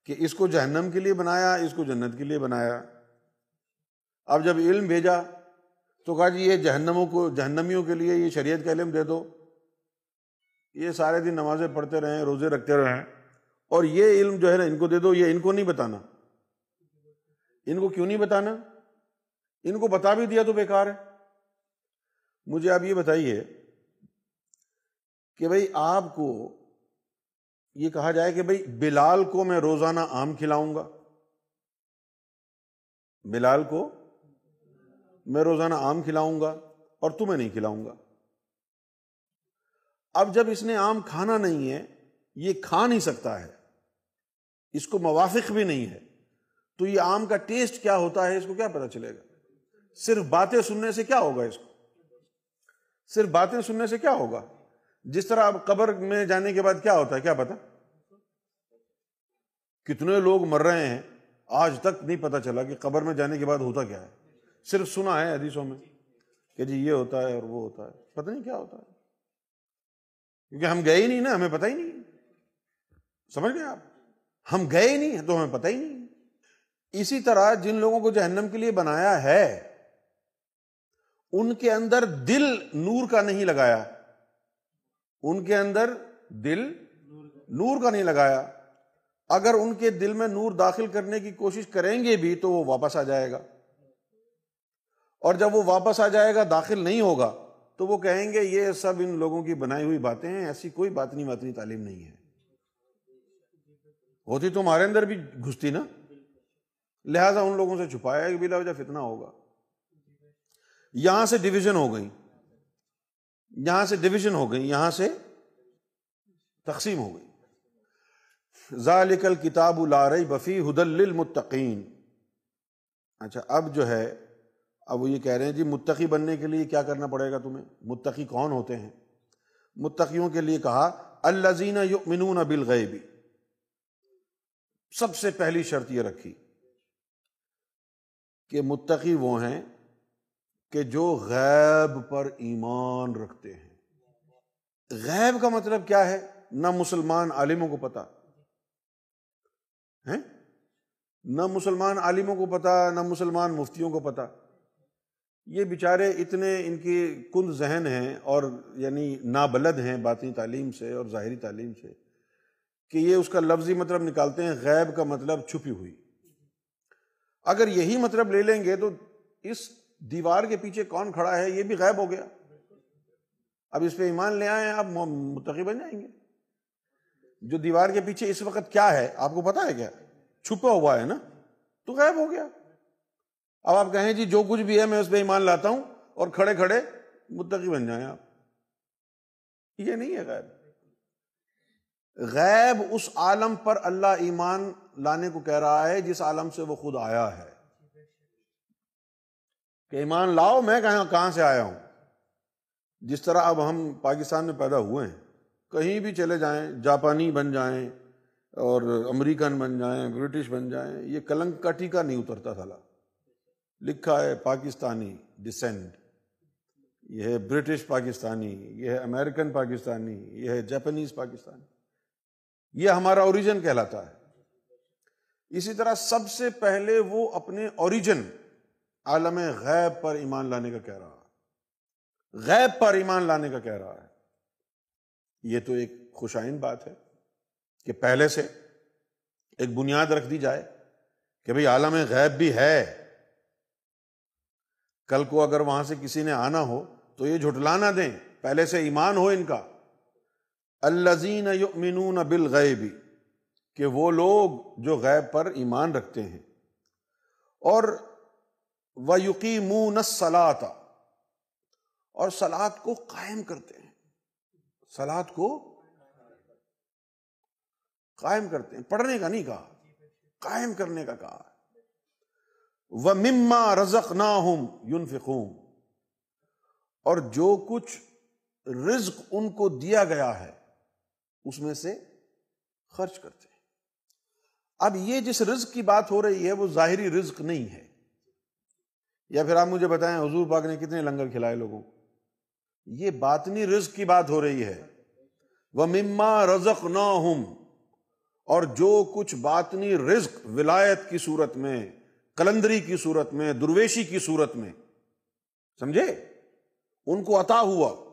کہ اس کو جہنم کے لیے بنایا، اس کو جنت کے لیے بنایا۔ اب جب علم بھیجا تو کہا جی یہ جہنموں کو، جہنمیوں کے لیے یہ شریعت کا علم دے دو۔ یہ سارے دن نمازیں پڑھتے رہیں، روزے رکھتے رہیں۔ اور یہ علم جو ہے نا، ان کو دے دو، یہ ان کو نہیں بتانا۔ ان کو کیوں نہیں بتانا؟ ان کو بتا بھی دیا تو بیکار ہے۔ مجھے آپ یہ بتائیے کہ بھائی، آپ کو یہ کہا جائے کہ بھائی، بلال کو میں روزانہ آم کھلاؤں گا۔ بلال کو میں روزانہ آم کھلاؤں گا اور تمہیں نہیں کھلاؤں گا۔ اب جب اس نے آم کھانا نہیں ہے یہ کھا نہیں سکتا ہے۔ اس کو موافق بھی نہیں ہے۔ تو یہ آم کا ٹیسٹ کیا ہوتا ہے، اس کو کیا پتا چلے گا؟ صرف باتیں سننے سے کیا ہوگا اس کو؟ صرف باتیں سننے سے کیا ہوگا؟ جس طرح اب قبر میں جانے کے بعد کیا ہوتا ہے، کیا پتا؟ کتنے لوگ مر رہے ہیں، آج تک نہیں پتا چلا کہ قبر میں جانے کے بعد ہوتا کیا ہے۔ صرف سنا ہے حدیثوں میں کہ جی یہ ہوتا ہے اور وہ ہوتا ہے۔ پتہ نہیں کیا ہوتا ہے۔ کیونکہ ہم گئے ہی نہیں نا، ہمیں پتہ ہی نہیں۔ سمجھ گئے آپ؟ ہم گئے ہی نہیں، تو ہمیں پتہ ہی نہیں۔ اسی طرح جن لوگوں کو جہنم کے لیے بنایا ہے، ان کے اندر دل نور کا نہیں لگایا۔ ان کے اندر دل نور کا نہیں لگایا۔ اگر ان کے دل میں نور داخل کرنے کی کوشش کریں گے بھی، تو وہ واپس آ جائے گا۔ اور جب وہ واپس آ جائے گا، داخل نہیں ہوگا، تو وہ کہیں گے، یہ سب ان لوگوں کی بنائی ہوئی باتیں ہیں، ایسی کوئی بات نہیں باتنی تعلیم نہیں ہے۔ ہوتی تمہارے اندر بھی گھستی نا۔ لہذا ان لوگوں سے چھپایا کہ بلا وجہ فتنہ ہوگا۔ یہاں سے ڈویژن ہو گئی یہاں سے ڈویژن ہو گئی یہاں سے تقسیم ہو گئی ذالک الکتاب لارئی بفی ہدل للمتقین۔ اچھا اب جو ہے، اب وہ یہ کہہ رہے ہیں جی متقی بننے کے لیے کیا کرنا پڑے گا تمہیں؟ متقی کون ہوتے ہیں؟ متقیوں کے لیے کہا الزین یؤمنون بالغیبی سب سے پہلی شرط یہ رکھی کہ متقی وہ ہیں کہ جو غیب پر ایمان رکھتے ہیں۔ غیب کا مطلب کیا ہے؟ نہ مسلمان عالموں کو پتا۔ ہے نہ مسلمان عالموں کو پتا، نہ مسلمان مفتیوں کو پتا۔ یہ بیچارے اتنے ان کی کند ذہن ہیں اور یعنی نابلد ہیں باطنی تعلیم سے اور ظاہری تعلیم سے۔ کہ یہ اس کا لفظی مطلب نکالتے ہیں، غیب کا مطلب چھپی ہوئی۔ اگر یہی مطلب لے لیں گے تو اس دیوار کے پیچھے کون کھڑا ہے، یہ بھی غائب ہو گیا۔ اب اس پہ ایمان لے آئے آپ متقی بن جائیں گے۔ جو دیوار کے پیچھے اس وقت کیا ہے، آپ کو پتا ہے کیا؟ چھپا ہوا ہے نا، تو غائب ہو گیا۔ اب آپ کہیں جی جو کچھ بھی ہے، میں اس پہ ایمان لاتا ہوں اور کھڑے کھڑے متقی بن جائیں آپ۔ یہ نہیں ہے غیب۔ غیب اس عالم پر اللہ ایمان لانے کو کہہ رہا ہے جس عالم سے وہ خود آیا ہے۔ کہ ایمان لاؤ، میں کہاں کہاں سے آیا ہوں؟ جس طرح اب ہم پاکستان میں پیدا ہوئے ہیں، کہیں بھی چلے جائیں، جاپانی بن جائیں اور امریکن بن جائیں، برٹش بن جائیں، یہ کلنک کا ٹیکا نہیں اترتا تھا۔ لکھا ہے پاکستانی ڈسینٹ یہ ہے برٹش پاکستانی، یہ ہے امریکن پاکستانی، یہ ہے جاپنیز پاکستانی۔ یہ ہمارا اوریجن کہلاتا ہے۔ اسی طرح سب سے پہلے وہ اپنے اوریجن عالم غیب پر ایمان لانے کا کہہ رہا ہے۔ غیب پر ایمان لانے کا کہہ رہا ہے۔ یہ تو ایک خوشائن بات ہے کہ پہلے سے ایک بنیاد رکھ دی جائے کہ بھئی عالم غیب بھی ہے۔ کل کو اگر وہاں سے کسی نے آنا ہو تو یہ جھٹلانا دیں۔ پہلے سے ایمان ہو ان کا۔ الزین یؤمنون بالغیب، کہ وہ لوگ جو غیب پر ایمان رکھتے ہیں، اور و یقین سلاتا اور سلاد کو قائم کرتے ہیں۔ سلاد کو قائم کرتے ہیں، پڑھنے کا نہیں کہا، قائم کرنے کا کہا۔ وہ مما رزق نہ ہوں یون اور جو کچھ رزق ان کو دیا گیا ہے اس میں سے خرچ کرتے ہیں۔ اب یہ جس رزق کی بات ہو رہی ہے، وہ ظاہری رزق نہیں ہے۔ یا پھر آپ مجھے بتائیں، حضور پاک نے کتنے لنگر کھلائے لوگوں یہ باطنی رزق کی بات ہو رہی ہے۔ وہ مما رزق نہ ہوں اور جو کچھ باطنی رزق ولایت کی صورت میں کلندری کی صورت میں، درویشی کی صورت میں، سمجھے؟ ان کو عطا ہوا۔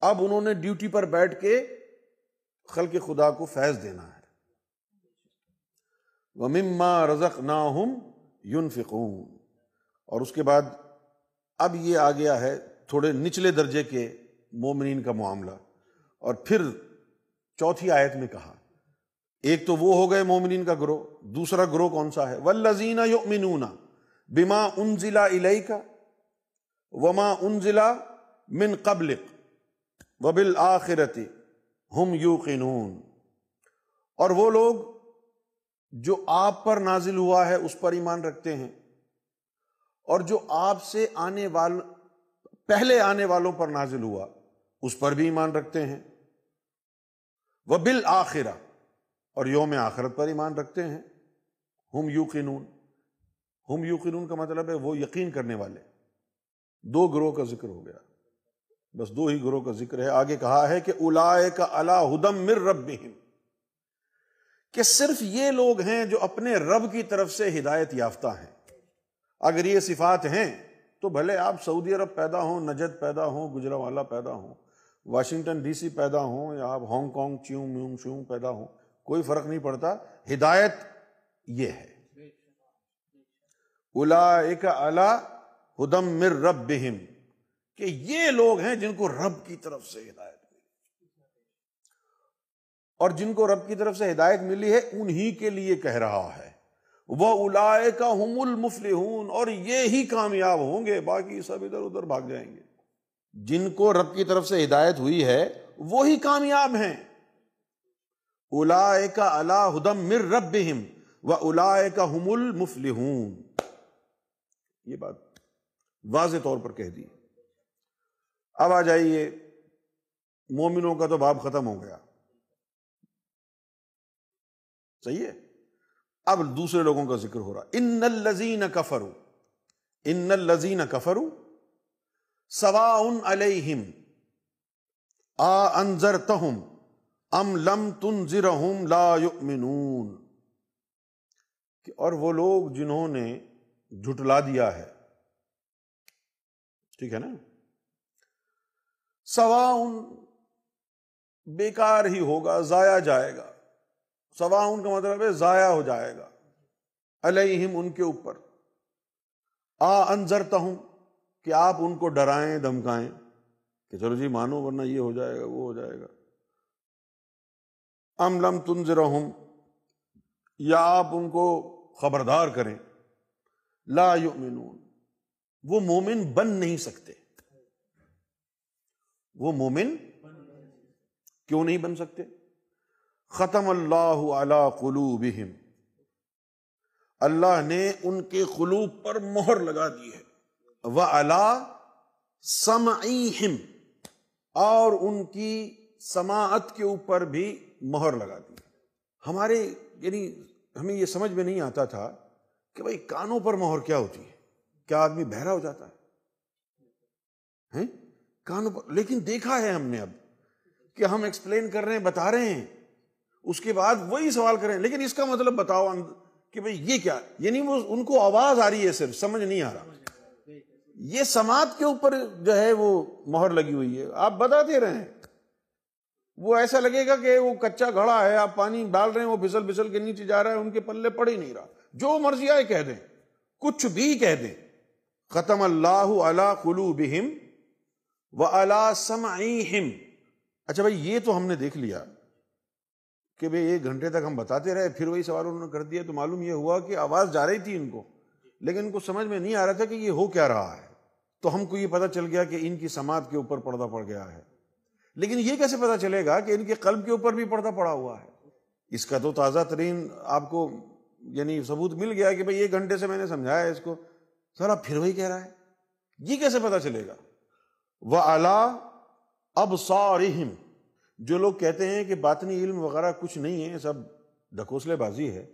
اب انہوں نے ڈیوٹی پر بیٹھ کے خلق خدا کو فیض دینا ہے۔ وہ مما رزق یون اور اس کے بعد اب یہ آ گیا ہے تھوڑے نچلے درجے کے مومنین کا معاملہ۔ اور پھر چوتھی آیت میں کہا، ایک تو وہ ہو گئے مومنین کا گروہ، دوسرا گروہ کون سا ہے؟ ولزین یؤمنون بما انزلا الیک وما انزلا من قبلک وبالآخرت ہم یوقنون۔ اور وہ لوگ جو آپ پر نازل ہوا ہے، اس پر ایمان رکھتے ہیں۔ اور جو آپ سے آنے وال، پہلے آنے والوں پر نازل ہوا، اس پر بھی ایمان رکھتے ہیں۔ وہ بالآخرہ اور یوم آخرت پر ایمان رکھتے ہیں۔ ہم یو ہم یو کا مطلب ہے وہ یقین کرنے والے۔ دو گروہ کا ذکر ہو گیا۔ بس دو ہی گروہ کا ذکر ہے۔ آگے کہا ہے کہ کا اللہ ہدم مر رب کہ صرف یہ لوگ ہیں جو اپنے رب کی طرف سے ہدایت یافتہ ہیں۔ اگر یہ صفات ہیں تو بھلے آپ سعودی عرب پیدا ہوں، نجد پیدا ہوں گجرا والا پیدا ہوں، واشنگٹن ڈی سی پیدا ہوں یا آپ ہانگ کانگ چیوں میوں شیوں پیدا ہوں، کوئی فرق نہیں پڑتا۔ ہدایت یہ ہے۔ الا ایک اللہ ہدم مر رب بہم کہ یہ لوگ ہیں جن کو رب کی طرف سے ہدایت ملی۔ اور جن کو رب کی طرف سے ہدایت ملی ہے، انہی کے لیے کہہ رہا ہے۔ وہ الا کا ہم المفل اور یہ ہی کامیاب ہوں گے، باقی سب ادھر ادھر بھاگ جائیں گے۔ جن کو رب کی طرف سے ہدایت ہوئی ہے، وہی کامیاب ہیں۔ الا کا اللہ ہدم مر رب و الا کا ہم المفل یہ بات واضح طور پر کہہ دی۔ اب آ جائیے۔ مومنوں کا تو باب ختم ہو گیا۔ صحیح ہے۔ اب دوسرے لوگوں کا ذکر ہو رہا۔ ان الزین کفرو ان الزین کفرو سوا ان علیہم۔ آ انضر تہم ام لم تن لا یؤمنون۔ اور وہ لوگ جنہوں نے جھٹلا دیا ہے۔ ٹھیک ہے نا؟ سواؤن بیکار ہی ہوگا، ضائع جائے گا۔ سواؤن کا مطلب ہے ضائع ہو جائے گا۔ علیہم ان کے اوپر۔ آ انضرتا ہوں کہ آپ ان کو ڈرائیں، دھمکائیں۔ کہ چلو جی مانو ورنہ یہ ہو جائے گا، وہ ہو جائے گا۔ ام لم تنظرہم یا آپ ان کو خبردار کریں۔ لا یؤمنون۔ وہ مومن بن نہیں سکتے۔ وہ مومن کیوں نہیں بن سکتے؟ ختم اللہ علی قلوبہم۔ اللہ نے ان کے قلوب پر مہر لگا دی ہے۔ وہ اللہ سمعیہم۔ اور ان کی سماعت کے اوپر بھی مہر لگا دی۔ ہمارے یعنی ہمیں یہ سمجھ میں نہیں آتا تھا کہ بھائی کانوں پر مہر کیا ہوتی ہے؟ کیا آدمی بہرا ہو جاتا ہے؟ کانوں پر لیکن دیکھا ہے ہم نے اب کہ ہم ایکسپلین کر رہے ہیں، بتا رہے ہیں۔ اس کے بعد وہی سوال کریں لیکن اس کا مطلب بتاؤ کہ بھائی یہ کیا؟ یعنی وہ ان کو آواز آ رہی ہے صرف، سمجھ نہیں آ رہا۔ یہ سماعت کے اوپر جو ہے وہ مہر لگی ہوئی ہے۔ آپ بتاتے رہے ہیں وہ ایسا لگے گا کہ وہ کچا گھڑا ہے، آپ پانی ڈال رہے ہیں، وہ پھسل پھسل کے نیچے جا رہا ہے، ان کے پلے پڑ ہی نہیں رہا۔ جو مرضی آئے کہہ دیں۔ کچھ بھی کہہ دیں۔ ختم اللہ اللہ کلو بہم و اللہ سم اچھا بھائی، یہ تو ہم نے دیکھ لیا کہ بھائی ایک گھنٹے تک ہم بتاتے رہے، پھر وہی سوال انہوں نے کر دیا، تو معلوم یہ ہوا کہ آواز جا رہی تھی ان کو، لیکن ان کو سمجھ میں نہیں آ رہا تھا کہ یہ ہو کیا رہا ہے۔ تو ہم کو یہ پتا چل گیا کہ ان کی سماعت کے اوپر پردہ پڑ گیا ہے۔ لیکن یہ کیسے پتا چلے گا کہ ان کے قلب کے اوپر بھی پردہ پڑا ہوا ہے؟ اس کا تو تازہ ترین آپ کو یعنی ثبوت مل گیا کہ بھائی ایک گھنٹے سے میں نے سمجھایا اس کو۔ سر اب پھر وہی کہہ رہا ہے۔ یہ کیسے پتا چلے گا؟ وہ اعلی اب جو لوگ کہتے ہیں کہ باطنی علم وغیرہ کچھ نہیں ہے، سب ڈھکوسلے بازی ہے۔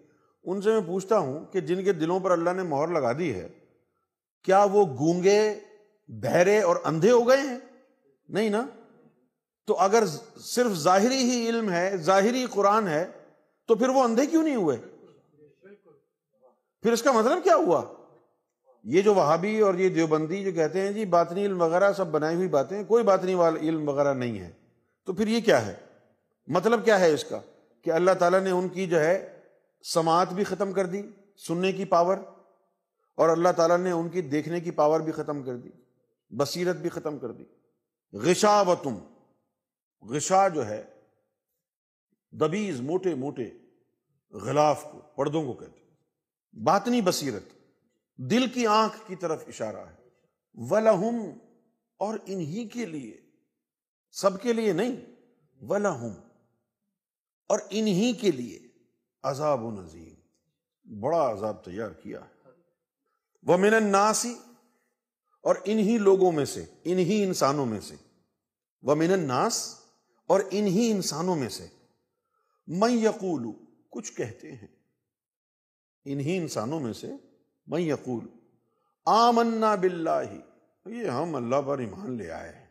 ان سے میں پوچھتا ہوں کہ جن کے دلوں پر اللہ نے مہر لگا دی ہے، کیا وہ گونگے، بہرے اور اندھے ہو گئے ہیں؟ نہیں نا؟ تو اگر صرف ظاہری ہی علم ہے، ظاہری قرآن ہے، تو پھر وہ اندھے کیوں نہیں ہوئے؟ پھر اس کا مطلب کیا ہوا؟ یہ جو وہابی اور یہ دیوبندی جو کہتے ہیں جی باطنی علم وغیرہ سب بنائی ہوئی باتیں، کوئی باطنی والا علم وغیرہ نہیں ہے۔ تو پھر یہ کیا ہے؟ مطلب کیا ہے اس کا؟ کہ اللہ تعالیٰ نے ان کی جو ہے سماعت بھی ختم کر دی، سننے کی پاور، اور اللہ تعالیٰ نے ان کی دیکھنے کی پاور بھی ختم کر دی، بصیرت بھی ختم کر دی۔ غشا و تم، غشا جو ہے، دبیز، موٹے موٹے، غلاف کو، پردوں کو کہتے باطنی بصیرت۔ دل کی آنکھ کی طرف اشارہ ہے۔ ولہم اور انہی کے لیے، سب کے لیے نہیں۔ ولہم اور انہی کے لیے۔ عذاب و نظیم۔ بڑا عذاب تیار کیا۔ ہے وہ من الناسی اور انہی لوگوں میں سے، انہی انسانوں میں سے۔ وہ من الناس، اور انہی انسانوں میں سے۔ میں یقول کچھ کہتے ہیں۔ انہی انسانوں میں سے میں یقول آمنا باللہ۔ یہ ہم اللہ پر ایمان لے آئے ہیں۔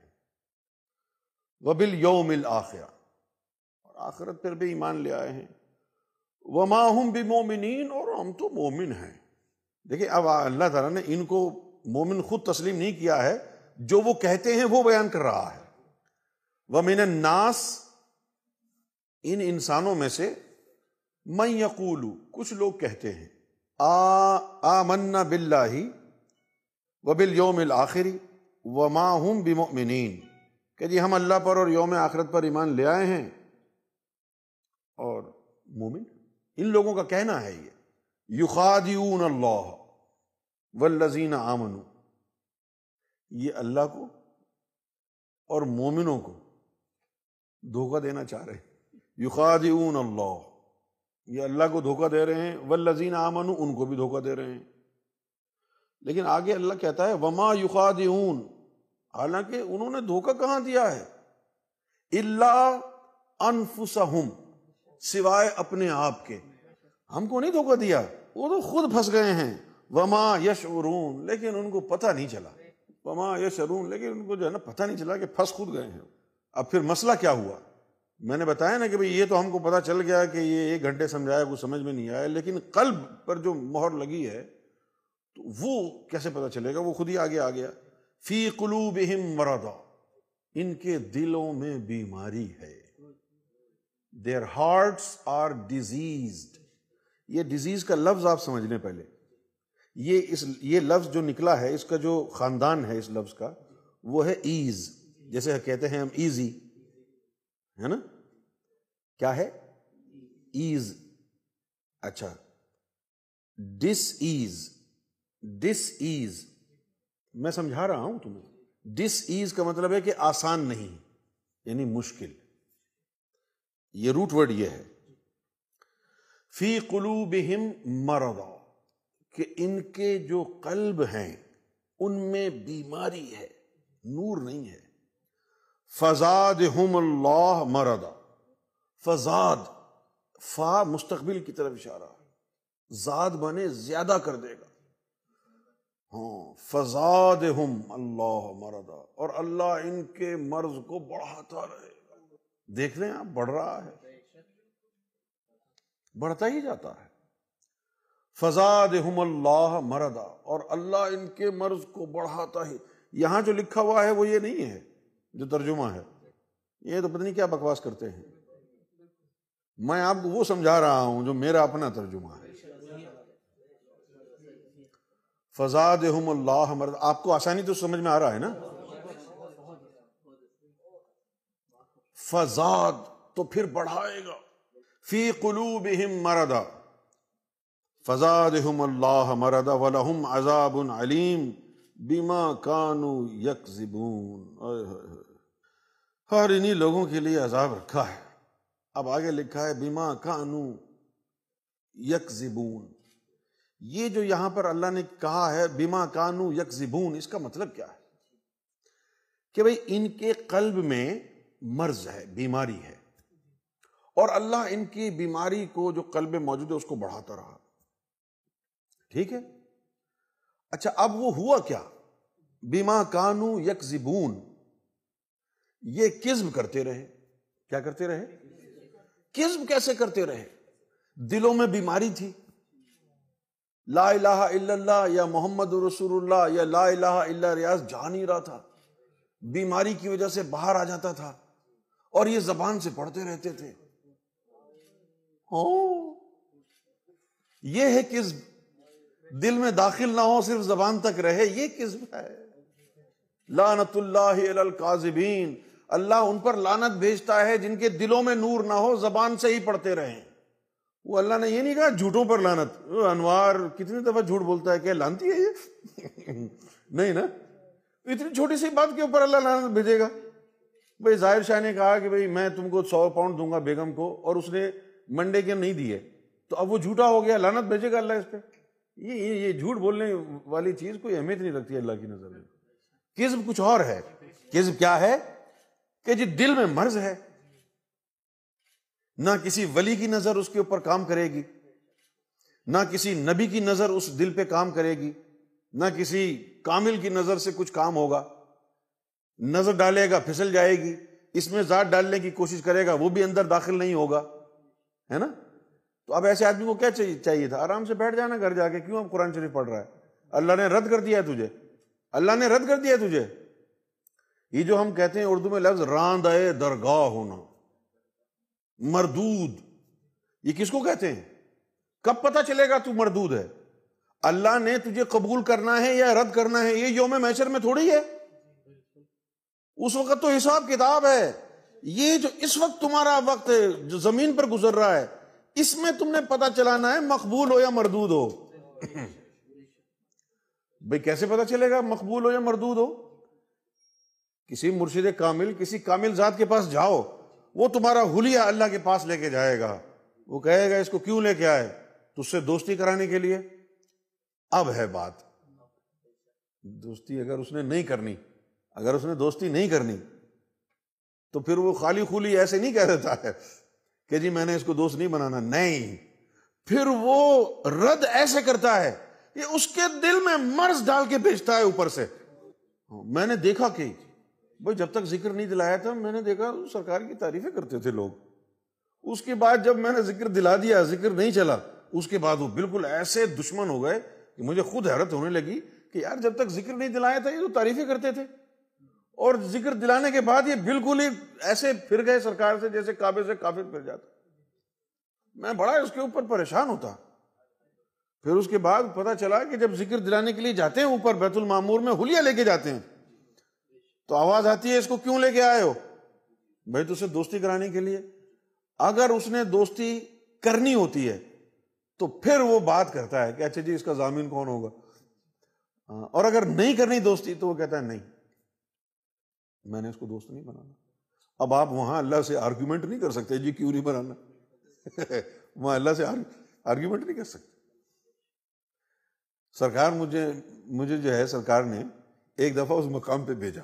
وہ بل یوم اور آخرت پر بھی ایمان لے آئے ہیں۔ وہ ماہم بھی مومنین اور ہم تو مومن ہیں۔ دیکھیں، اب اللہ تعالیٰ نے ان کو مومن خود تسلیم نہیں کیا ہے۔ جو وہ کہتے ہیں، وہ بیان کر رہا ہے۔ وہ من الناس، ان انسانوں میں سے میں یقول، کچھ لوگ کہتے ہیں۔ آ آ منا بلّہ و بل یوم الآخری و ماہم بمؤمنین۔ کہ جی ہم اللہ پر اور یوم آخرت پر ایمان لے آئے ہیں۔ اور مومن، ان لوگوں کا کہنا ہے یہ۔ یخادعون اللہ والذین آمنو یہ اللہ کو اور مومنوں کو دھوکہ دینا چاہ رہے یخادعون اللہ۔ یہ اللہ کو دھوکہ دے رہے ہیں، والذین آمنو ان کو بھی دھوکہ دے رہے ہیں۔ لیکن آگے اللہ کہتا ہے، وما یخادعون۔ حالانکہ انہوں نے دھوکہ کہاں دیا ہے؟ اللہ انفسہم سوائے اپنے آپ کے۔ ہم کو نہیں دھوکہ دیا، وہ تو خود پھنس گئے ہیں۔ وما یش لیکن ان کو پتہ نہیں چلا۔ وما یش لیکن ان کو جو ہے نا پتہ نہیں چلا کہ پھنس خود گئے ہیں۔ اب پھر مسئلہ کیا ہوا؟ میں نے بتایا نا کہ بھئی یہ تو ہم کو پتا چل گیا کہ یہ ایک گھنٹے سمجھایا وہ سمجھ میں نہیں آیا، لیکن قلب پر جو مہر لگی ہے، تو وہ کیسے پتا چلے گا؟ وہ خود ہی آگے آ گیا۔ فی قلوبہم مرضا ان کے دلوں میں بیماری ہے۔ دیر ہارٹس آر ڈیزیزڈ یہ ڈیزیز کا لفظ آپ سمجھ لیں پہلے۔ یہ اس، یہ لفظ جو نکلا ہے، اس کا جو خاندان ہے، اس لفظ کا، وہ ہے ایز جیسے کہتے ہیں ہم ایزی ہے نا؟ کیا ہے؟ ایز اچھا. ڈس ایز ڈس ایز میں سمجھا رہا ہوں تمہیں. ڈس ایز کا مطلب ہے کہ آسان نہیں یعنی مشکل. یہ روٹ ورڈ یہ ہے. فی قلوبہم مرضا کہ ان کے جو قلب ہیں، ان میں بیماری ہے، نور نہیں ہے. فزاد ہم اللہ مردا فزاد، فا مستقبل کی طرف اشارہ زاد بنے زیادہ کر دے گا۔ ہاں فزاد ہم اللہ مردا اور اللہ ان کے مرض کو بڑھاتا رہے گا۔ دیکھ لیں آپ، بڑھ رہا ہے۔ بڑھتا ہی جاتا ہے۔ فزاد ہم اللہ مردا اور اللہ ان کے مرض کو بڑھاتا ہی۔ یہاں جو لکھا ہوا ہے وہ یہ نہیں ہے۔ جو ترجمہ ہے، یہ تو پتہ نہیں کیا بکواس کرتے ہیں۔ میں آپ کو وہ سمجھا رہا ہوں جو میرا اپنا ترجمہ ہے۔ فزاد اللہ مرد آپ کو آسانی تو سمجھ میں آ رہا ہے نا؟ فزاد تو پھر بڑھائے گا۔ فی قلوبہم مردا۔ فزادہم اللہ مرد ولہم عذاب علیم بیما کانو یکذبون ہر انہی لوگوں کے لیے عذاب رکھا ہے۔ اب آگے لکھا ہے بیما کانو یکذبون۔ یہ جو یہاں پر اللہ نے کہا ہے بیما کانو یکذبون، اس کا مطلب کیا ہے؟ کہ بھئی ان کے قلب میں مرض ہے، بیماری ہے۔ اور اللہ ان کی بیماری کو جو قلب میں موجود ہے، اس کو بڑھاتا رہا۔ ٹھیک ہے؟ اچھا اب وہ ہوا کیا؟ بیما کانو یک زبون یہ کزم کرتے رہے کیا کرتے رہے کزم کیسے کرتے رہے دلوں میں بیماری تھی۔ لا الہ الا اللہ یا محمد رسول اللہ یا لا الہ الا ریاض جا نہیں رہا تھا۔ بیماری کی وجہ سے باہر آ جاتا تھا۔ اور یہ زبان سے پڑھتے رہتے تھے۔ یہ ہے کزم دل میں داخل نہ ہو، صرف زبان تک رہے۔ یہ کزم ہے۔ لانت اللہ القاذبین اللہ ان پر لانت بھیجتا ہے جن کے دلوں میں نور نہ ہو، زبان سے ہی پڑھتے رہیں۔ وہ اللہ نے یہ نہیں کہا جھوٹوں پر لانت انوار کتنی دفعہ جھوٹ بولتا ہے کیا لانتی ہے یہ؟ نہیں نا؟ اتنی چھوٹی سی بات کے اوپر اللہ لعنت بھیجے گا۔ بھائی ظاہر شاہ نے کہا کہ بھائی میں تم کو سو پاؤنڈ دوں گا بیگم کو اور اس نے منڈے کے نہیں دیے۔ تو اب وہ جھوٹا ہو گیا لانت بھیجے گا اللہ اس پہ۔ یہ یہ جھوٹ بولنے والی چیز کوئی اہمیت نہیں رکھتی اللہ کی نظر میں۔ کزب کچھ اور ہے۔ کزب کیا ہے؟ کہ جی دل میں مرض ہے، نہ کسی ولی کی نظر اس کے اوپر کام کرے گی، نہ کسی نبی کی نظر اس دل پہ کام کرے گی، نہ کسی کامل کی نظر سے کچھ کام ہوگا۔ نظر ڈالے گا، پھسل جائے گی، اس میں ذات ڈالنے کی کوشش کرے گا، وہ بھی اندر داخل نہیں ہوگا، ہے نا؟ تو اب ایسے آدمی کو کیا چاہیے تھا؟ آرام سے بیٹھ جانا گھر جا کے، کیوں اب قرآن شریف پڑھ رہا ہے؟ اللہ نے رد کر دیا ہے تجھے۔ اللہ نے رد کر دیا ہے تجھے۔ یہ جو ہم کہتے ہیں اردو میں لفظ راند درگاہ ہونا، مردود، یہ کس کو کہتے ہیں؟ کب پتا چلے گا تو مردود ہے؟ اللہ نے تجھے قبول کرنا ہے یا رد کرنا ہے، یہ یوم میشر میں تھوڑی ہے۔ اس وقت تو حساب کتاب ہے۔ یہ جو اس وقت تمہارا وقت جو زمین پر گزر رہا ہے، اس میں تم نے پتا چلانا ہے مقبول ہو یا مردود ہو۔ بھئی کیسے پتا چلے گا مقبول ہو یا مردود ہو؟ کسی مرشد کامل، کسی کامل ذات کے پاس جاؤ، وہ تمہارا حلیہ اللہ کے پاس لے کے جائے گا۔ وہ کہے گا، اس کو کیوں لے کے آئے؟ تو سے دوستی کرانے کے لیے۔ اب ہے بات۔ دوستی اگر اس نے نہیں کرنی، اگر اس نے دوستی نہیں کرنی، تو پھر وہ خالی خولی ایسے نہیں کہہ دیتا ہے کہ جی میں نے اس کو دوست نہیں بنانا۔ نہیں۔ پھر وہ رد ایسے کرتا ہے یہ اس کے دل میں مرض ڈال کے بھیجتا ہے اوپر سے۔ میں نے دیکھا کہ بھائی جب تک ذکر نہیں دلایا تھا، میں نے دیکھا سرکار کی تعریفیں کرتے تھے لوگ۔ اس کے بعد جب میں نے ذکر دلا دیا، ذکر نہیں چلا، اس کے بعد وہ بالکل ایسے دشمن ہو گئے کہ مجھے خود حیرت ہونے لگی کہ یار جب تک ذکر نہیں دلایا تھا، یہ تو تعریفیں کرتے تھے۔ اور ذکر دلانے کے بعد یہ بالکل ہی ایسے پھر گئے سرکار سے، جیسے کعبے سے کافر پھر جاتا۔ میں بڑا اس کے اوپر پریشان ہوتا۔ پھر اس کے بعد پتا چلا کہ جب ذکر دلانے کے لیے جاتے ہیں، اوپر بیت المامور میں ہولیا لے کے جاتے ہیں۔ تو آواز آتی ہے اس کو کیوں لے کے آئے ہو؟ بھائی تو اسے دوستی کرانے کے لیے۔ اگر اس نے دوستی کرنی ہوتی ہے، تو پھر وہ بات کرتا ہے کہ اچھا جی اس کا ضامین کون ہوگا؟ اور اگر نہیں کرنی دوستی، تو وہ کہتا ہے نہیں۔ میں نے اس کو دوست نہیں بنانا۔ اب آپ وہاں اللہ سے آرگیومنٹ نہیں کر سکتے۔ جی کیوں نہیں بنانا؟ وہاں اللہ سے آرگیومنٹ نہیں کر سکتے۔ سرکار مجھے مجھے جو ہے، سرکار نے ایک دفعہ اس مقام پہ بھیجا۔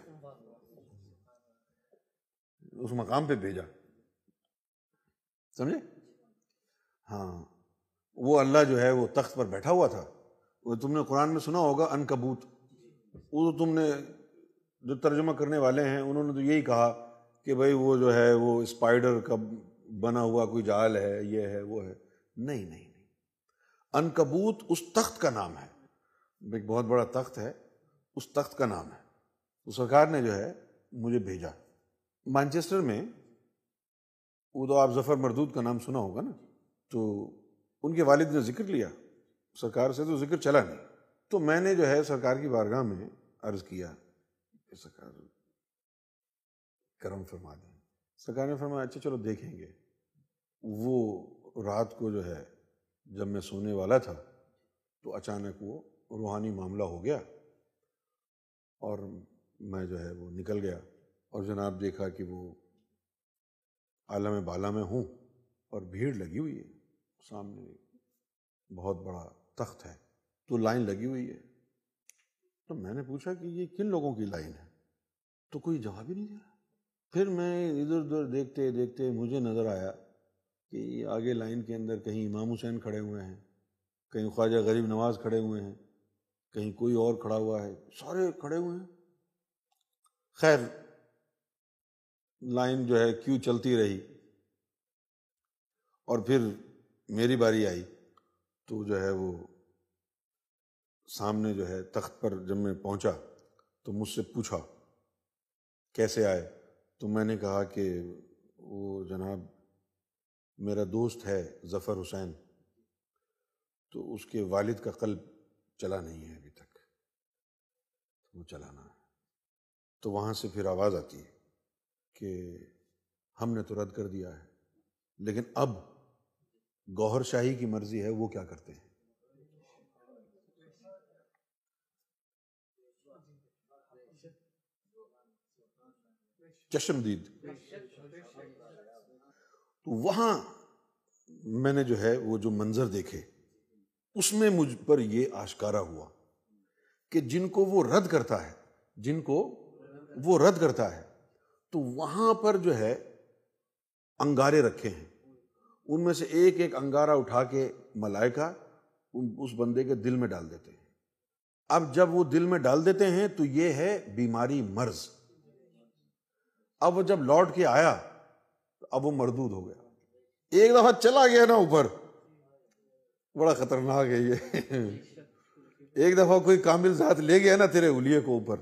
اس مقام پہ بھیجا۔ سمجھے؟ ہاں۔ وہ اللہ جو ہے وہ تخت پر بیٹھا ہوا تھا۔ وہ تم نے قرآن میں سنا ہوگا ان کبوت وہ تم نے جو ترجمہ کرنے والے ہیں، انہوں نے تو یہی کہا کہ بھائی وہ جو ہے وہ اسپائڈر کا بنا ہوا کوئی جال ہے، یہ ہے، وہ ہے۔ نہیں نہیں نہیں۔ ان کبوت اس تخت کا نام ہے۔ ایک بہت بڑا تخت ہے، اس تخت کا نام ہے۔ تو سرکار نے جو ہے مجھے بھیجا۔ مانچسٹر میں وہ تو آپ ظفر مردود کا نام سنا ہوگا نا، تو ان کے والد نے ذکر لیا، سرکار سے تو ذکر چلا نہیں۔ تو میں نے جو ہے سرکار کی بارگاہ میں عرض کیا، کہ سرکار کرم فرما دیں۔ سرکار نے فرمایا اچھا چلو دیکھیں گے۔ وہ رات کو جو ہے جب میں سونے والا تھا، تو اچانک وہ روحانی معاملہ ہو گیا اور میں جو ہے وہ نکل گیا۔ اور جناب دیکھا کہ وہ عالم بالا میں ہوں اور بھیڑ لگی ہوئی ہے۔ سامنے بہت بڑا تخت ہے، تو لائن لگی ہوئی ہے۔ تو میں نے پوچھا کہ یہ کن لوگوں کی لائن ہے؟ تو کوئی جواب ہی نہیں دیا پھر میں ادھر ادھر دیکھتے دیکھتے مجھے نظر آیا کہ آگے لائن کے اندر کہیں امام حسین کھڑے ہوئے ہیں، کہیں خواجہ غریب نواز کھڑے ہوئے ہیں، کہیں کوئی اور کھڑا ہوا ہے، سارے کھڑے ہوئے ہیں۔ خیر لائن جو ہے کیوں چلتی رہی اور پھر میری باری آئی تو جو ہے وہ سامنے جو ہے تخت پر جب میں پہنچا تو مجھ سے پوچھا، کیسے آئے؟ تو میں نے کہا کہ وہ جناب میرا دوست ہے ظفر حسین۔ تو اس کے والد کا قلب چلا نہیں ہے ابھی تک، وہ چلانا ہے۔ تو وہاں سے پھر آواز آتی ہے۔ کہ ہم نے تو رد کر دیا ہے، لیکن اب گوہر شاہی کی مرضی ہے، وہ کیا کرتے ہیں؟ چشمدید۔ تو وہاں میں نے جو ہے، وہ جو منظر دیکھے، اس میں مجھ پر یہ آشکارا ہوا کہ جن کو وہ رد کرتا ہے، جن کو وہ رد کرتا ہے تو وہاں پر جو ہے انگارے رکھے ہیں۔ ان میں سے ایک ایک انگارہ اٹھا کے ملائکہ اس بندے کے دل میں ڈال دیتے ہیں۔ اب جب وہ دل میں ڈال دیتے ہیں تو یہ ہے بیماری مرض۔ اب وہ جب لوٹ کے آیا تو اب وہ مردود ہو گیا۔ ایک دفعہ چلا گیا نا اوپر۔ بڑا خطرناک ہے یہ۔ ایک دفعہ کوئی کامل ذات لے گیا نا تیرے الیے کو اوپر۔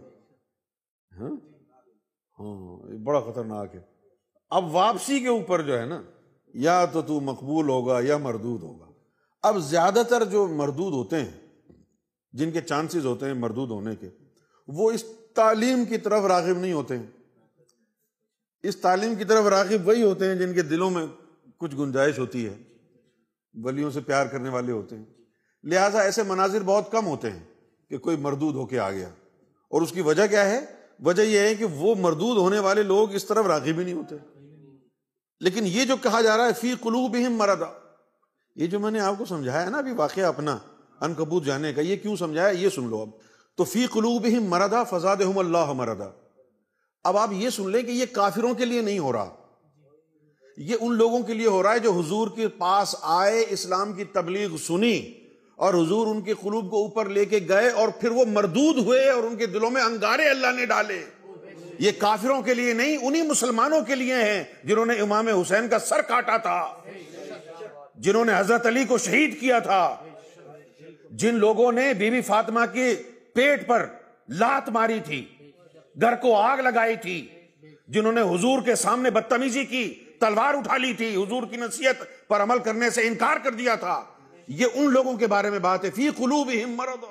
ہاں؟ ہاں۔ بڑا خطرناک ہے۔ اب واپسی کے اوپر جو ہے نا، یا تو تو مقبول ہوگا یا مردود ہوگا۔ اب زیادہ تر جو مردود ہوتے ہیں، جن کے چانسز ہوتے ہیں مردود ہونے کے، وہ اس تعلیم کی طرف راغب نہیں ہوتے ہیں۔ اس تعلیم کی طرف راغب وہی ہوتے ہیں جن کے دلوں میں کچھ گنجائش ہوتی ہے۔ ولیوں سے پیار کرنے والے ہوتے ہیں۔ لہٰذا ایسے مناظر بہت کم ہوتے ہیں کہ کوئی مردود ہو کے آ گیا۔ اور اس کی وجہ کیا ہے؟ وجہ یہ ہے کہ وہ مردود ہونے والے لوگ اس طرف راغب ہی نہیں ہوتے۔ لیکن یہ جو کہا جا رہا ہے، فی قلوب مردا یہ جو میں نے آپ کو سمجھایا نا، ابھی واقعہ اپنا ان کبوت جانے کا، یہ کیوں سمجھایا؟ یہ سن لو اب۔ تو فی قلوب مردا فضاد اللہ مردا اب آپ یہ سن لیں کہ یہ کافروں کے لیے نہیں ہو رہا۔ یہ ان لوگوں کے لیے ہو رہا ہے جو حضور کے پاس آئے، اسلام کی تبلیغ سنی۔ اور حضور ان کے قلوب کو اوپر لے کے گئے اور پھر وہ مردود ہوئے اور ان کے دلوں میں انگارے اللہ نے ڈالے۔ یہ کافروں کے لیے نہیں، انہی مسلمانوں کے لیے ہیں جنہوں نے امام حسین کا سر کاٹا تھا، جنہوں نے حضرت علی کو شہید کیا تھا۔ جن لوگوں نے بی بی فاطمہ کے پیٹ پر لات ماری تھی، گھر کو آگ لگائی تھی، جنہوں نے حضور کے سامنے بدتمیزی کی، تلوار اٹھا لی تھی۔ حضور کی نصیحت پر عمل کرنے سے انکار کر دیا تھا۔ یہ ان لوگوں کے بارے میں بات ہے۔ فی قلوبہم مرض۔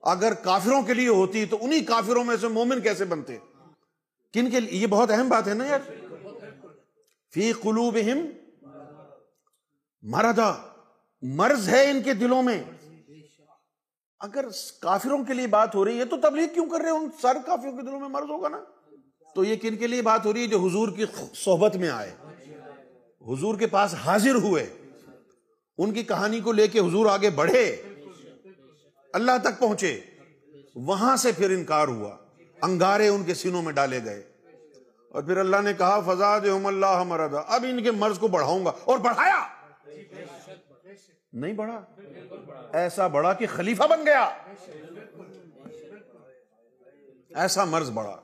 اگر کافروں کے لیے ہوتی تو انہی کافروں میں سے مومن کیسے بنتے؟ کن کے لیے؟ یہ بہت اہم بات ہے نا یار۔ فی قلوبہم مرضا مرض ہے ان کے دلوں میں۔ اگر کافروں کے لیے بات ہو رہی ہے تو تبلیغ کیوں کر رہے ہیں ان سر کافروں کے دلوں میں مرض ہوگا نا۔ تو یہ کن کے لیے بات ہو رہی ہے جو حضور کی صحبت میں آئے۔ حضور کے پاس حاضر ہوئے۔ ان کی کہانی کو لے کے حضور آگے بڑھے، اللہ تک پہنچے، وہاں سے پھر انکار ہوا، انگارے ان کے سینوں میں ڈالے گئے۔ اور پھر اللہ نے کہا فضاد اللہ مردا اب ان کے مرض کو بڑھاؤں گا۔ اور بڑھایا! نہیں بڑھا، ایسا بڑھا کہ خلیفہ بن گیا۔ ایسا مرض بڑھا۔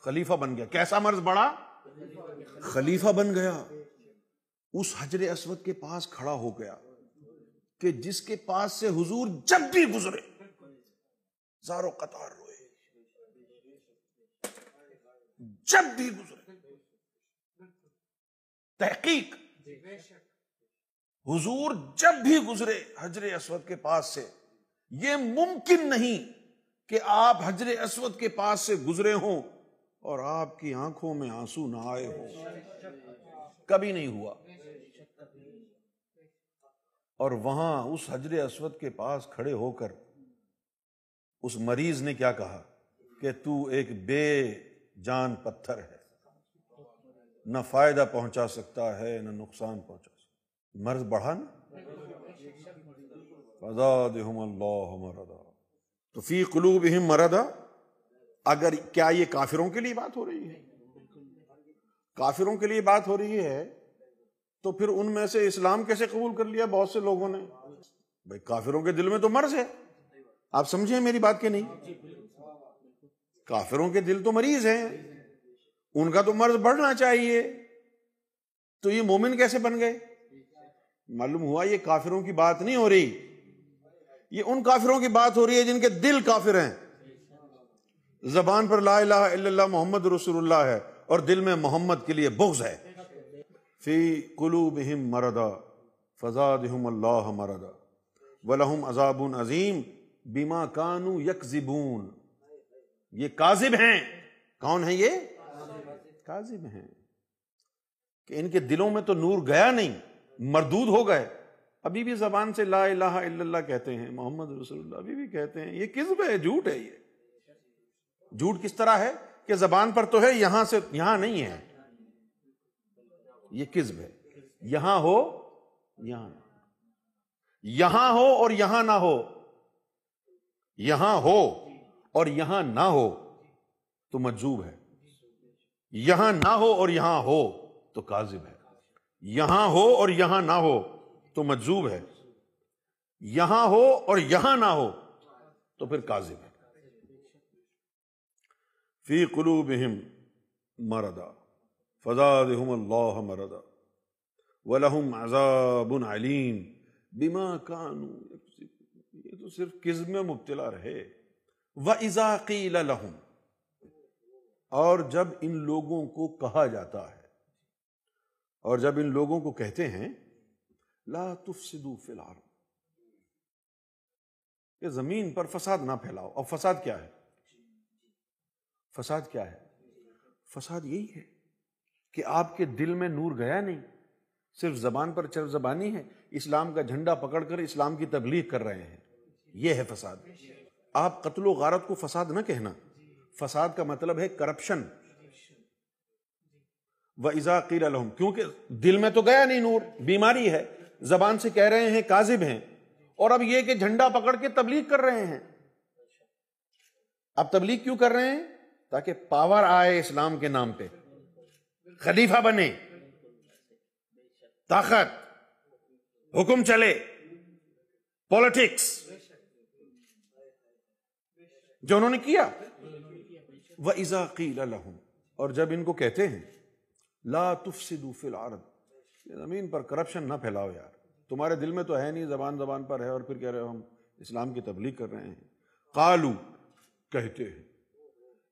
خلیفہ بن گیا۔ کیسا مرض بڑھا؟ خلیفہ بن گیا۔ اس حجر اسود کے پاس کھڑا ہو گیا کہ جس کے پاس سے حضور جب بھی گزرے، زارو قطار روئے۔ جب بھی گزرے۔ تحقیق۔ حضور جب بھی گزرے حجر اسود کے پاس سے۔ یہ ممکن نہیں کہ آپ حجر اسود کے پاس سے گزرے ہوں اور آپ کی آنکھوں میں آنسو نہ آئے ہو کبھی نہیں ہوا۔ اور وہاں اس حجر اسود کے پاس کھڑے ہو کر اس مریض نے کیا کہا کہ تو ایک بے جان پتھر ہے۔ نہ فائدہ پہنچا سکتا ہے، نہ نقصان پہنچا سکتا مرض بڑھا نا؟ فزادہم اللہ مرضا۔ تو فی قلوبہم مرضا۔ اگر کیا یہ کافروں کے لیے بات ہو رہی ہے؟ کافروں کے لیے بات ہو رہی ہے تو پھر ان میں سے اسلام کیسے قبول کر لیا؟ بہت سے لوگوں نے۔ بھائی کافروں کے دل میں تو مرض ہے۔ آپ سمجھیں میری بات کے نہیں؟ کافروں کے دل تو مریض ہیں۔ ان کا تو مرض بڑھنا چاہیے۔ تو یہ مومن کیسے بن گئے؟ معلوم ہوا یہ کافروں کی بات نہیں ہو رہی۔ یہ ان کافروں کی بات ہو رہی ہے جن کے دل کافر ہیں۔ زبان پر لا الہ الا اللہ محمد رسول اللہ ہے اور دل میں محمد کے لیے بغض ہے۔ فی قلوبہم مردا فزادہم اللہ مردا ولہم عذاب عظیم بیما کانو یکذبون۔ یہ کاذب ہیں۔ کون ہیں یہ؟ کاذب ہیں۔ کہ ان کے دلوں میں تو نور گیا نہیں، مردود ہو گئے۔ ابھی بھی زبان سے لا الہ الا اللہ کہتے ہیں، محمد رسول اللہ ابھی بھی کہتے ہیں۔ یہ کذب ہے، جھوٹ ہے یہ۔ جھوٹ کس طرح ہے؟ کہ زبان پر تو ہے، یہاں سے، یہاں نہیں ہے۔ یہ کذب ہے۔ یہاں ہو، یہاں یہاں ہو اور یہاں نہ ہو۔ یہاں ہو اور یہاں نہ ہو تو مجزوب ہے۔ یہاں نہ ہو اور یہاں ہو تو کاذب ہے۔ یہاں ہو اور یہاں نہ ہو تو مجزوب ہے۔ یہاں ہو اور یہاں نہ ہو تو پھر کاذب ہے۔ فی قلوبہم مردا فزادہم اللہ مردا ولہم عذاب علیم بما کانو یہ تو صرف کذب میں مبتلا رہے۔ وَإِذَا قِيلَ لَهُمْ۔ اور جب ان لوگوں کو کہا جاتا ہے۔ اور جب ان لوگوں کو کہتے ہیں، لا تفسدوا فی الارض۔ کہ زمین پر فساد نہ پھیلاؤ۔ اور فساد کیا ہے؟ فساد کیا ہے؟ فساد یہی ہے۔ کہ آپ کے دل میں نور گیا نہیں۔ صرف زبان پر چر زبانی ہے، اسلام کا جھنڈا پکڑ کر اسلام کی تبلیغ کر رہے ہیں۔ یہ ہے فساد۔ آپ قتل و غارت کو فساد نہ کہنا۔ فساد کا مطلب ہے کرپشن و قیل الحم کیونکہ دل میں تو گیا نہیں نور، بیماری ہے۔ زبان سے کہہ رہے ہیں کاذب ہیں۔ اور اب یہ کہ جھنڈا پکڑ کے تبلیغ کر رہے ہیں۔ اب تبلیغ کیوں کر رہے ہیں؟ تاکہ پاور آئے اسلام کے نام پہ۔ خلیفہ بنے۔ طاقت، حکم چلے۔ پالیٹکس جو انہوں نے کیا۔ وہ قِيلَ لَهُمْ۔ اور جب ان کو کہتے ہیں، لا تفسدوا فی الارض زمین پر کرپشن نہ پھیلاؤ یار۔ تمہارے دل میں تو ہے نہیں، زبان زبان پر ہے اور پھر کہہ رہے ہو ہم اسلام کی تبلیغ کر رہے ہیں۔ قالو کہتے ہیں۔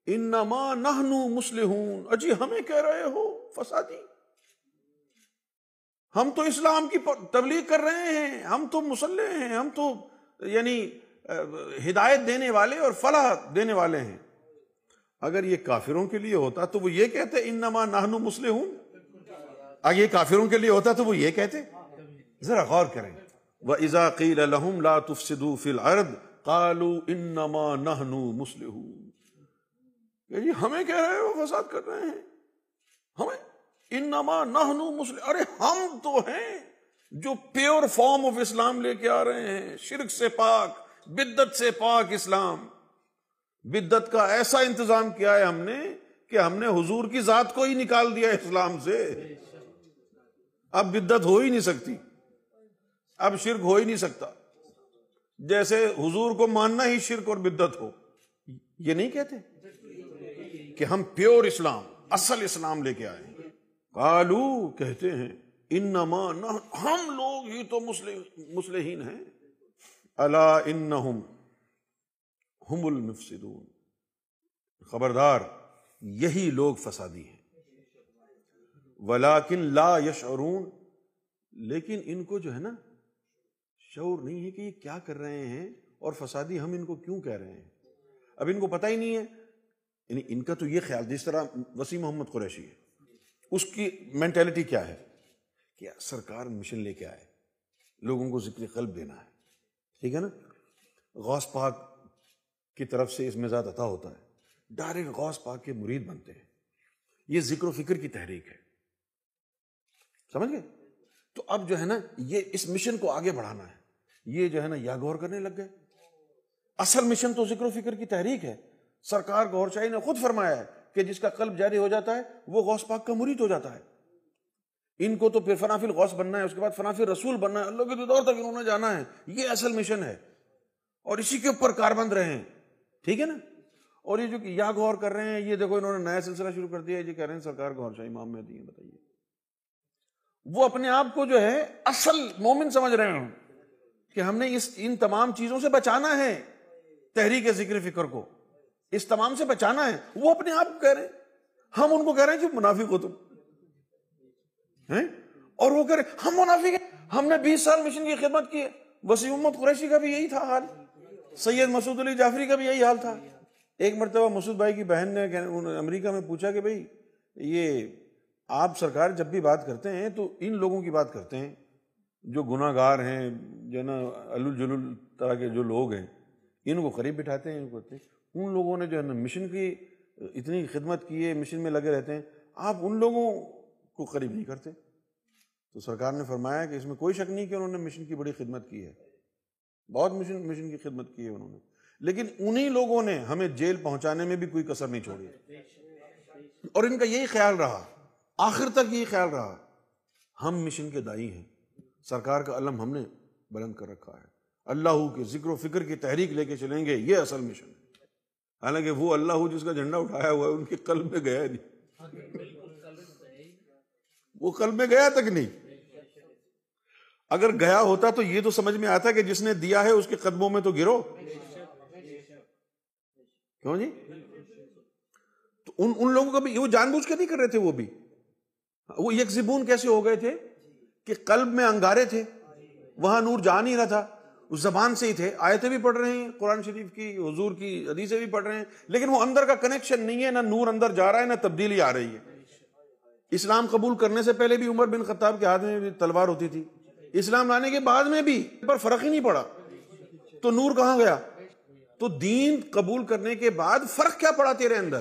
انما نحنو مسلحون اجی ہمیں کہہ رہے ہو فسادی؟ ہم تو اسلام کی تبلیغ کر رہے ہیں، ہم تو مسلح ہیں، ہم تو یعنی ہدایت دینے والے اور فلاح دینے والے ہیں۔ اگر یہ کافروں کے لیے ہوتا تو وہ یہ کہتے، انما نہنو مسلم اگر یہ کافروں کے لیے ہوتا تو وہ یہ کہتے۔ ذرا غور کریں۔ وہ ازا قیل الحم لا تفسدو فی الارض قالو انما نہنو مسلم جی ہمیں کہہ رہے ہو فساد کر رہے ہیں۔ ہمیں انما نہنو مسلم ارے ہم تو ہیں جو پیور فارم آف اسلام لے کے آ رہے ہیں۔ شرک سے پاک بدت سے پاک اسلام۔ بدت کا ایسا انتظام کیا ہے ہم نے کہ ہم نے حضور کی ذات کو ہی نکال دیا اسلام سے۔ اب بدت ہو ہی نہیں سکتی۔ اب شرک ہو ہی نہیں سکتا۔ جیسے حضور کو ماننا ہی شرک اور بدت ہو۔ یہ نہیں کہتے؟ کہ ہم پیور اسلام، اصل اسلام لے کے آئے کالو کہتے ہیں، انما ہم لوگ ہی تو مسلحین ہیں۔ اللہ انہم، ہم المفسدون۔ خبردار، یہی لوگ فسادی ہیں۔ ولاکن لا یشعرون، لیکن ان کو جو ہے نا، شعور نہیں ہے کہ یہ کیا کر رہے ہیں اور فسادی ہم ان کو کیوں کہہ رہے ہیں۔ اب ان کو پتہ ہی نہیں ہے یعنی ان کا تو یہ خیال، جس طرح وسیم محمد قریشی ہے، اس کی مینٹیلٹی کیا ہے؟ کہ سرکار مشن لے کے آئے، لوگوں کو ذکر قلب دینا ہے، ٹھیک ہے نا؟ غوث پاک کی طرف سے اس مزاج عطا ہوتا ہے۔ ڈائریکٹ غوث پاک کے مرید بنتے ہیں۔ یہ ذکر و فکر کی تحریک ہے۔ سمجھ گئے؟ تو اب جو ہے نا، یہ اس مشن کو آگے بڑھانا ہے۔ یہ جو ہے نا یا غور کرنے لگ گئے۔ اصل مشن تو ذکر و فکر کی تحریک ہے۔ سرکار گور شاہی نے خود فرمایا ہے کہ جس کا قلب جاری ہو جاتا ہے، وہ غوث پاک کا مرید ہو جاتا ہے۔ ان کو تو پھر فنافل غوث بننا ہے، اس کے بعد فنافل رسول بننا ہے۔ اللہ کے دور تک انہوں نے جانا ہے۔ یہ اصل مشن ہے۔ اور اسی کے اوپر کاربند رہے ہیں۔ ٹھیک ہے نا؟ اور یہ جو یا غور کر رہے ہیں، یہ دیکھو انہوں نے نیا سلسلہ شروع کر دیا ہے۔ یہ کہہ رہے ہیں، سرکار غور شاہی، امام میں دیے بتائیے۔ وہ اپنے آپ کو جو ہے، اصل مومن سمجھ رہے ہیں کہ ہم نے اس، ان تمام چیزوں سے بچانا ہے تحریک ذکر فکر کو۔ اس تمام سے بچانا ہے، وہ اپنے آپ کو کہہ رہے ہیں۔ ہم ان کو کہہ رہے ہیں کہ منافق ہو تم۔ اور وہ کہہ رہے ہم منافق ہیں ہم نے بیس سال مشن کی خدمت کی ہے۔ وسیع محمد قریشی کا بھی یہی تھا حال۔ سید مسعود علی جعفری کا بھی یہی حال تھا۔ ایک مرتبہ مسعود بھائی کی بہن نے امریکہ میں پوچھا کہ بھائی، یہ آپ سرکار جب بھی بات کرتے ہیں تو ان لوگوں کی بات کرتے ہیں۔ جو گناہ گار ہیں، جو نا الجل طرح کے جو لوگ ہیں، ان کو قریب بٹھاتے ہیں کرتے ہیں ان لوگوں نے جو ہے نا مشن کی، اتنی خدمت کی ہے، مشن میں لگے رہتے ہیں۔ آپ ان لوگوں کو قریب نہیں کرتے۔ تو سرکار نے فرمایا کہ اس میں کوئی شک نہیں کہ انہوں نے مشن کی بڑی خدمت کی ہے۔ بہت مشن مشن کی خدمت کی ہے انہوں نے۔ لیکن انہی لوگوں نے ہمیں جیل پہنچانے میں بھی کوئی کسر نہیں چھوڑی۔ اور ان کا یہی خیال رہا۔ آخر تک یہی خیال رہا۔ ہم مشن کے دائی ہیں۔ سرکار کا علم ہم نے بلند کر رکھا ہے۔ اللہ کے ذکر و فکر کی تحریک لے کے چلیں گے۔ یہ اصل مشن ہے۔ حالانکہ وہ اللہ ہو جس کا جھنڈا اٹھایا ہوا ہے، ان کے قلب میں گیا نہیں۔ وہ قلب میں گیا تک نہیں۔ اگر گیا ہوتا تو یہ تو سمجھ میں آتا کہ جس نے دیا ہے، اس کے قدموں میں تو گرو۔ کیوں جی؟ تو ان ان لوگوں کا بھی، وہ جان بوجھ کے نہیں کر رہے تھے وہ بھی۔ وہ یک زبون کیسے ہو گئے تھے؟ کہ قلب میں انگارے تھے۔ وہاں نور جا نہیں رہا تھا۔ اس زبان سے ہی تھے، آیتیں بھی پڑھ رہے ہیں، قرآن شریف کی، حضور کی حدیثیں بھی پڑھ رہے ہیں، لیکن وہ اندر کا کنیکشن نہیں ہے، نہ نور اندر جا رہا ہے، نہ تبدیلی آ رہی ہے۔ اسلام قبول کرنے سے پہلے بھی عمر بن خطاب کے ہاتھ میں بھی تلوار ہوتی تھی۔ اسلام لانے کے بعد میں بھی، پر فرق ہی نہیں پڑا۔ تو نور کہاں گیا؟ تو دین قبول کرنے کے بعد فرق کیا پڑا تیرے اندر؟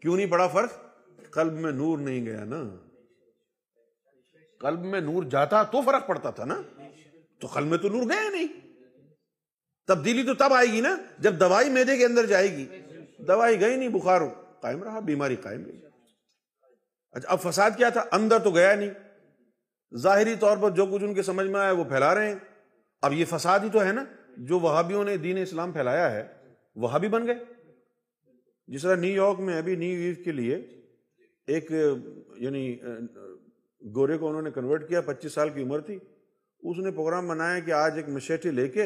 کیوں نہیں پڑا فرق؟ قلب میں نور نہیں گیا نا۔ قلب میں نور جاتا تو فرق پڑتا تھا نا۔ تو قلب میں تو نور گیا نہیں تبدیلی تو تب آئے گی نا، جب دوائی میدے کے اندر جائے گی۔ دوائی گئی نہیں بخار قائم رہا، بیماری قائم رہی۔ اچھا اب فساد کیا تھا؟ اندر تو گیا نہیں۔ ظاہری طور پر جو کچھ ان کے سمجھ میں آیا، وہ پھیلا رہے ہیں۔ اب یہ فساد ہی تو ہے نا، جو وہابیوں نے دین اسلام پھیلایا ہے، وہابی بن گئے۔ جس طرح نیو یارک میں ابھی نیو ایو کے لیے ایک یعنی گورے کو انہوں نے کنورٹ کیا، پچیس سال کی عمر تھی۔ اس نے پروگرام بنایا کہ آج ایک مشیٹی لے کے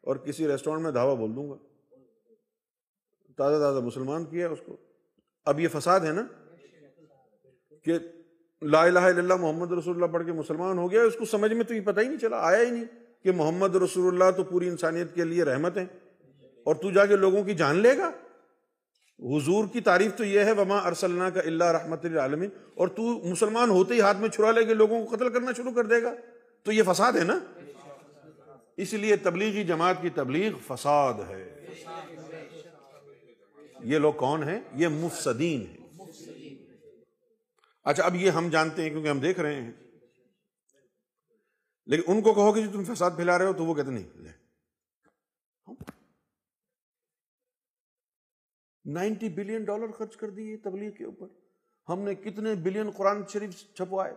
اور کسی ریسٹورینٹ میں دھاوا بول دوں گا۔ تازہ تازہ مسلمان کیا اس کو۔ اب یہ فساد ہے نا کہ لا الہ الا اللہ محمد رسول اللہ پڑھ کے مسلمان ہو گیا، اس کو سمجھ میں تو یہ پتہ ہی نہیں چلا، آیا ہی نہیں کہ محمد رسول اللہ تو پوری انسانیت کے لیے رحمت ہے اور تو جا کے لوگوں کی جان لے گا۔ حضور کی تعریف تو یہ ہے، وما ارسلنا کا اللہ رحمت العالمین اور تو مسلمان ہوتے ہی ہاتھ میں چھڑا لے کے لوگوں کو قتل کرنا شروع کر دے گا۔ تو یہ فساد ہے نا؟ اس لیے تبلیغی جماعت کی تبلیغ فساد ہے۔ یہ لوگ کون ہیں؟ یہ مفسدین ہیں۔ اچھا اب یہ ہم جانتے ہیں کیونکہ ہم دیکھ رہے ہیں۔ لیکن ان کو کہو کہ جی تم فساد پھیلا رہے ہو تو وہ کہتے نہیں نائنٹی بلین ڈالر خرچ کر دیے تبلیغ کے اوپر۔ ہم نے کتنے بلین قرآن شریف چھپوائے،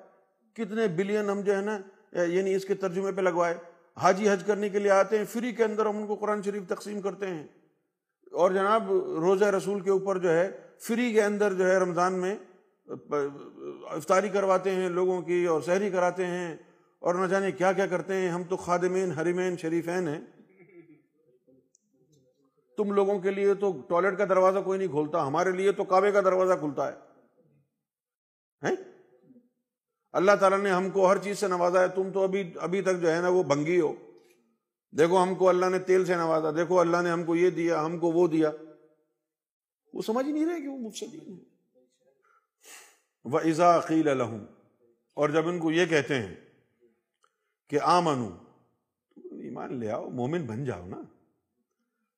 کتنے بلین ہم جو ہے نا یعنی اس کے ترجمے پہ لگوائے۔ حاجی حج کرنے کے لیے آتے ہیں، فری کے اندر ہم ان کو قرآن شریف تقسیم کرتے ہیں۔ اور جناب، روزہ رسول کے اوپر جو ہے، فری کے اندر جو ہے، رمضان میں افطاری کرواتے ہیں لوگوں کی اور سحری کراتے ہیں۔ اور نہ جانے کیا کیا کرتے ہیں، ہم تو خادمین، حریمین، شریفین ہیں۔ تم لوگوں کے لیے تو ٹوائلٹ کا دروازہ کوئی نہیں کھولتا، ہمارے لیے تو کعبے کا دروازہ کھلتا ہے۔ اللہ تعالیٰ نے ہم کو ہر چیز سے نوازا ہے۔ تم تو ابھی ابھی تک جو ہے نا وہ بنگی ہو۔ دیکھو ہم کو اللہ نے تیل سے نوازا، دیکھو اللہ نے ہم کو یہ دیا، ہم کو وہ دیا۔ وہ سمجھ ہی نہیں رہے کہ وہ مجھ سے وہ عقیل الحم اور جب ان کو یہ کہتے ہیں کہ آمنو، ایمان لے آؤ، مومن بن جاؤ نا۔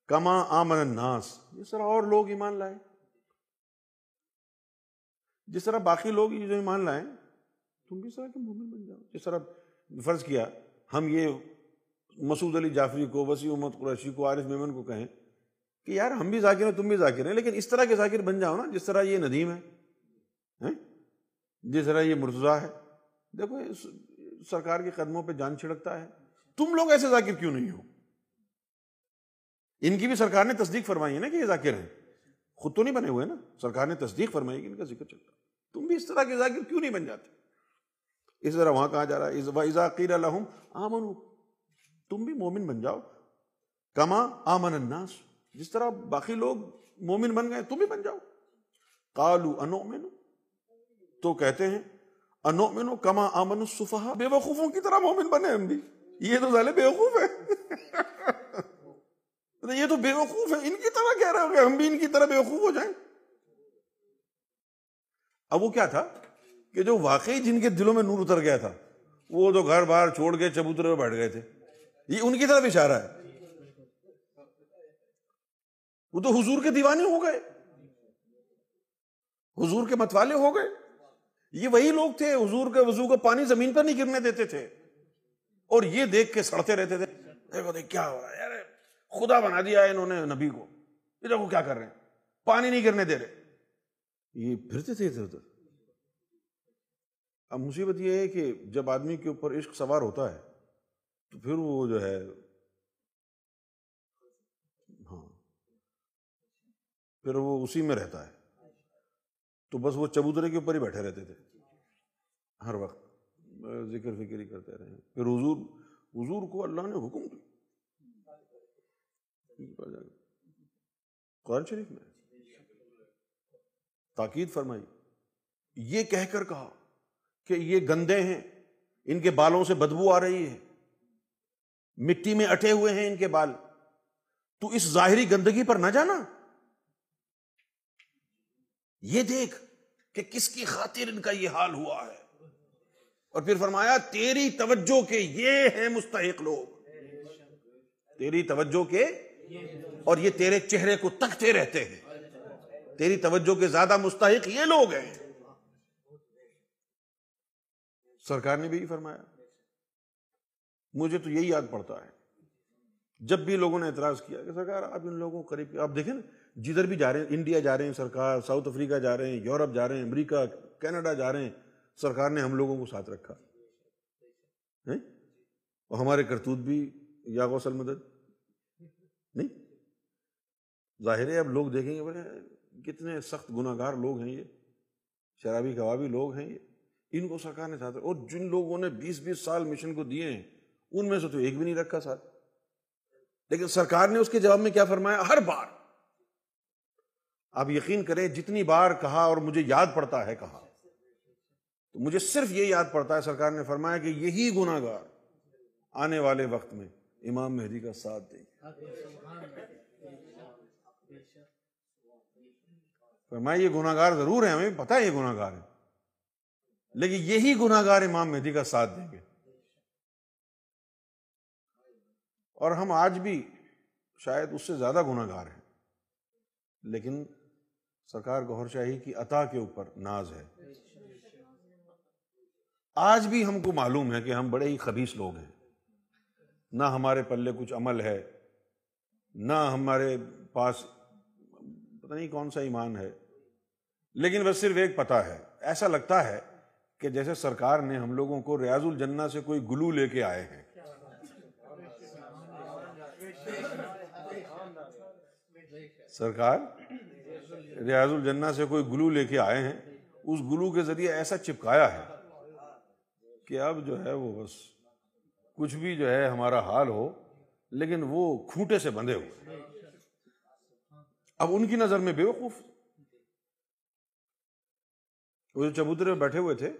کما آمن الناس۔ جس طرح اور لوگ ایمان لائے جس طرح باقی لوگ جو ایمان لائیں۔ تم بھی اس طرح کے مومن بن جاؤ۔ جس طرح فرض کیا، ہم یہ مسعود علی جعفری کو، وسیع امت قریشی کو، عارف میمن کو کہیں کہ یار ہم بھی ذاکر ہیں، تم بھی ذاکر ہیں، لیکن اس طرح کے ذاکر بن جاؤ نا جس طرح یہ ندیم ہے جس طرح یہ مرتضی ہے۔ دیکھو سرکار کے قدموں پہ جان چھڑکتا ہے۔ تم لوگ ایسے ذاکر کیوں نہیں ہو؟ ان کی بھی سرکار نے تصدیق فرمائی ہے نا کہ یہ ذاکر ہیں۔ خود تو نہیں بنے ہوئے نا۔ سرکار نے تصدیق فرمائی کہ ان کا ذکر چلتا تم بھی اس طرح کے ذاکر کیوں نہیں بن جاتے؟ اس طرح وہاں کہا جا رہا ہے آمن تم بھی مومن بن جاؤ۔ کما آمن الناس۔ جس طرح باقی لوگ مومن بن گئے، تم بھی بن جاؤ۔ کالو انو تو کہتے ہیں انو کما آمن الصفحہ بے وقوفوں کی طرح مومن بنے ہم بھی۔ یہ تو ظالے بے وقوف ہے۔ یہ تو بے وقوف ہے۔ ان کی طرح کہہ رہے ہو ہم بھی ان کی طرح بے وقوف ہو جائیں۔ اب وہ کیا تھا؟ کہ جو واقعی جن کے دلوں میں نور اتر گیا تھا، وہ تو گھر باہر چھوڑ کے چبوترے میں بیٹھ گئے تھے۔ یہ ان کی طرف اشارہ ہے۔ وہ تو حضور کے دیوانے ہو گئے۔ حضور کے متوالے ہو گئے۔ یہ وہی لوگ تھے، حضور کے وضو کو پانی زمین پر نہیں گرنے دیتے تھے۔ اور یہ دیکھ کے سڑتے رہتے تھے۔ دیکھو، دیکھ کیا ہو رہا ہے۔ یار، خدا بنا دیا ہے انہوں نے نبی کو۔ یہ دیکھو کیا کر رہے ہیں۔ پانی نہیں گرنے دے رہے۔ یہ پھرتے تھے ادھر ادھر۔ اب مصیبت یہ ہے کہ جب آدمی کے اوپر عشق سوار ہوتا ہے، تو پھر وہ جو ہے ہاں پھر وہ اسی میں رہتا ہے۔ تو بس وہ چبوترے کے اوپر ہی بیٹھے رہتے تھے۔ ہر وقت ذکر فکر ہی کرتے رہے۔ پھر حضور حضور کو اللہ نے حکم دیا۔ قرآن شریف میں تاکید فرمائی، یہ کہہ کر کہا کہ یہ گندے ہیں، ان کے بالوں سے بدبو آ رہی ہے۔ مٹی میں اٹے ہوئے ہیں ان کے بال۔ تو اس ظاہری گندگی پر نہ جانا۔ یہ دیکھ کہ کس کی خاطر ان کا یہ حال ہوا ہے۔ اور پھر فرمایا، تیری توجہ کے یہ ہیں مستحق لوگ۔ تیری توجہ کے اور یہ تیرے چہرے کو تکتے رہتے ہیں۔ تیری توجہ کے زیادہ مستحق یہ لوگ ہیں۔ سرکار نے بھی فرمایا۔ مجھے تو یہی یاد پڑتا ہے۔ جب بھی لوگوں نے اعتراض کیا کہ سرکار، آپ ان لوگوں کو قریب آپ دیکھیں نا، جدھر بھی جا رہے ہیں، انڈیا جا رہے ہیں سرکار، ساؤتھ افریقہ جا رہے ہیں، یورپ جا رہے ہیں، امریکہ، کینیڈا جا رہے ہیں، سرکار نے ہم لوگوں کو ساتھ رکھا۔ اور ہمارے کرتوت بھی یا غوثل مدد نہیں۔ ظاہر ہے، اب لوگ دیکھیں گے بولے کتنے سخت گناہ گار لوگ ہیں یہ، شرابی کبابی لوگ ہیں یہ۔ ان کو سرکار نے ساتھ اور جن لوگوں نے بیس بیس سال مشن کو دیے ہیں، ان میں سے تو ایک بھی نہیں رکھا ساتھ۔ لیکن سرکار نے اس کے جواب میں کیا فرمایا؟ ہر بار۔ آپ یقین کریں، جتنی بار کہا اور مجھے یاد پڑتا ہے کہا۔ تو مجھے صرف یہ یاد پڑتا ہے، سرکار نے فرمایا کہ یہی گناہ گار آنے والے وقت میں امام مہدی کا ساتھ دیں۔ فرمایا، یہ گناہ گار ضرور ہیں، ہمیں پتا ہے یہ گناہ گار ہے لیکن یہی گناہ گار امام مہدی کا ساتھ دیں گے۔ اور ہم آج بھی شاید اس سے زیادہ گناہ گار ہیں۔ لیکن سرکار گوھر شاہی کی عطا کے اوپر ناز ہے۔ آج بھی ہم کو معلوم ہے کہ ہم بڑے ہی خبیص لوگ ہیں۔ نہ ہمارے پلے کچھ عمل ہے، نہ ہمارے پاس پتہ نہیں کون سا ایمان ہے، لیکن بس صرف ایک پتہ ہے، ایسا لگتا ہے کہ جیسے سرکار نے ہم لوگوں کو ریاض الجنہ سے کوئی گلو لے کے آئے ہیں۔ سرکار، ریاض الجنہ سے کوئی گلو لے کے آئے ہیں۔ اس گلو کے ذریعے ایسا چپکایا ہے کہ اب جو ہے وہ بس کچھ بھی جو ہے ہمارا حال ہو، لیکن وہ کھوٹے سے بندھے ہوئے اب ان کی نظر میں بے وقوف۔ وہ جو چبوترے میں بیٹھے ہوئے تھے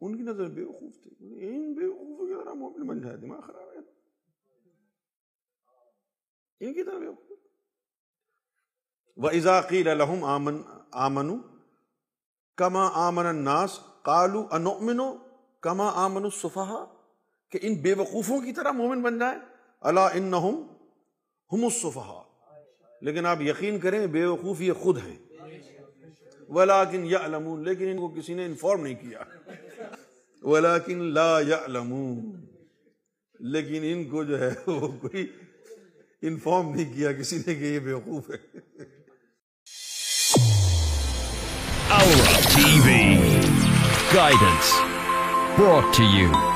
ان کی نظر بے وقوف تھے ان بے وقوف کی طرح مومن بن جائے دماغ خراب ہے۔ ان کی طرح بے وقوف۔ وَإِذَا قِيلَ لَهُمْ آمن، آمنوا كَمَا آمَنَ النَّاسِ قَالُوا أَنُؤْمِنُ كَمَا آمَنُ الصُّفَحَا کہ ان بے وقوفوں کی طرح مومن بن جائیں۔ اللہ ان ہم الصفحاء لیکن آپ یقین کریں بے وقوف یہ خود ہیں۔ ولیکن یعلمون لیکن ان کو کسی نے انفارم نہیں کیا۔ ولیکن لا یعلمون لیکن ان کو جو ہے وہ کوئی انفارم نہیں کیا، کسی نے کہ یہ بیوقوف ہے Aura TV. Guidance. Brought to you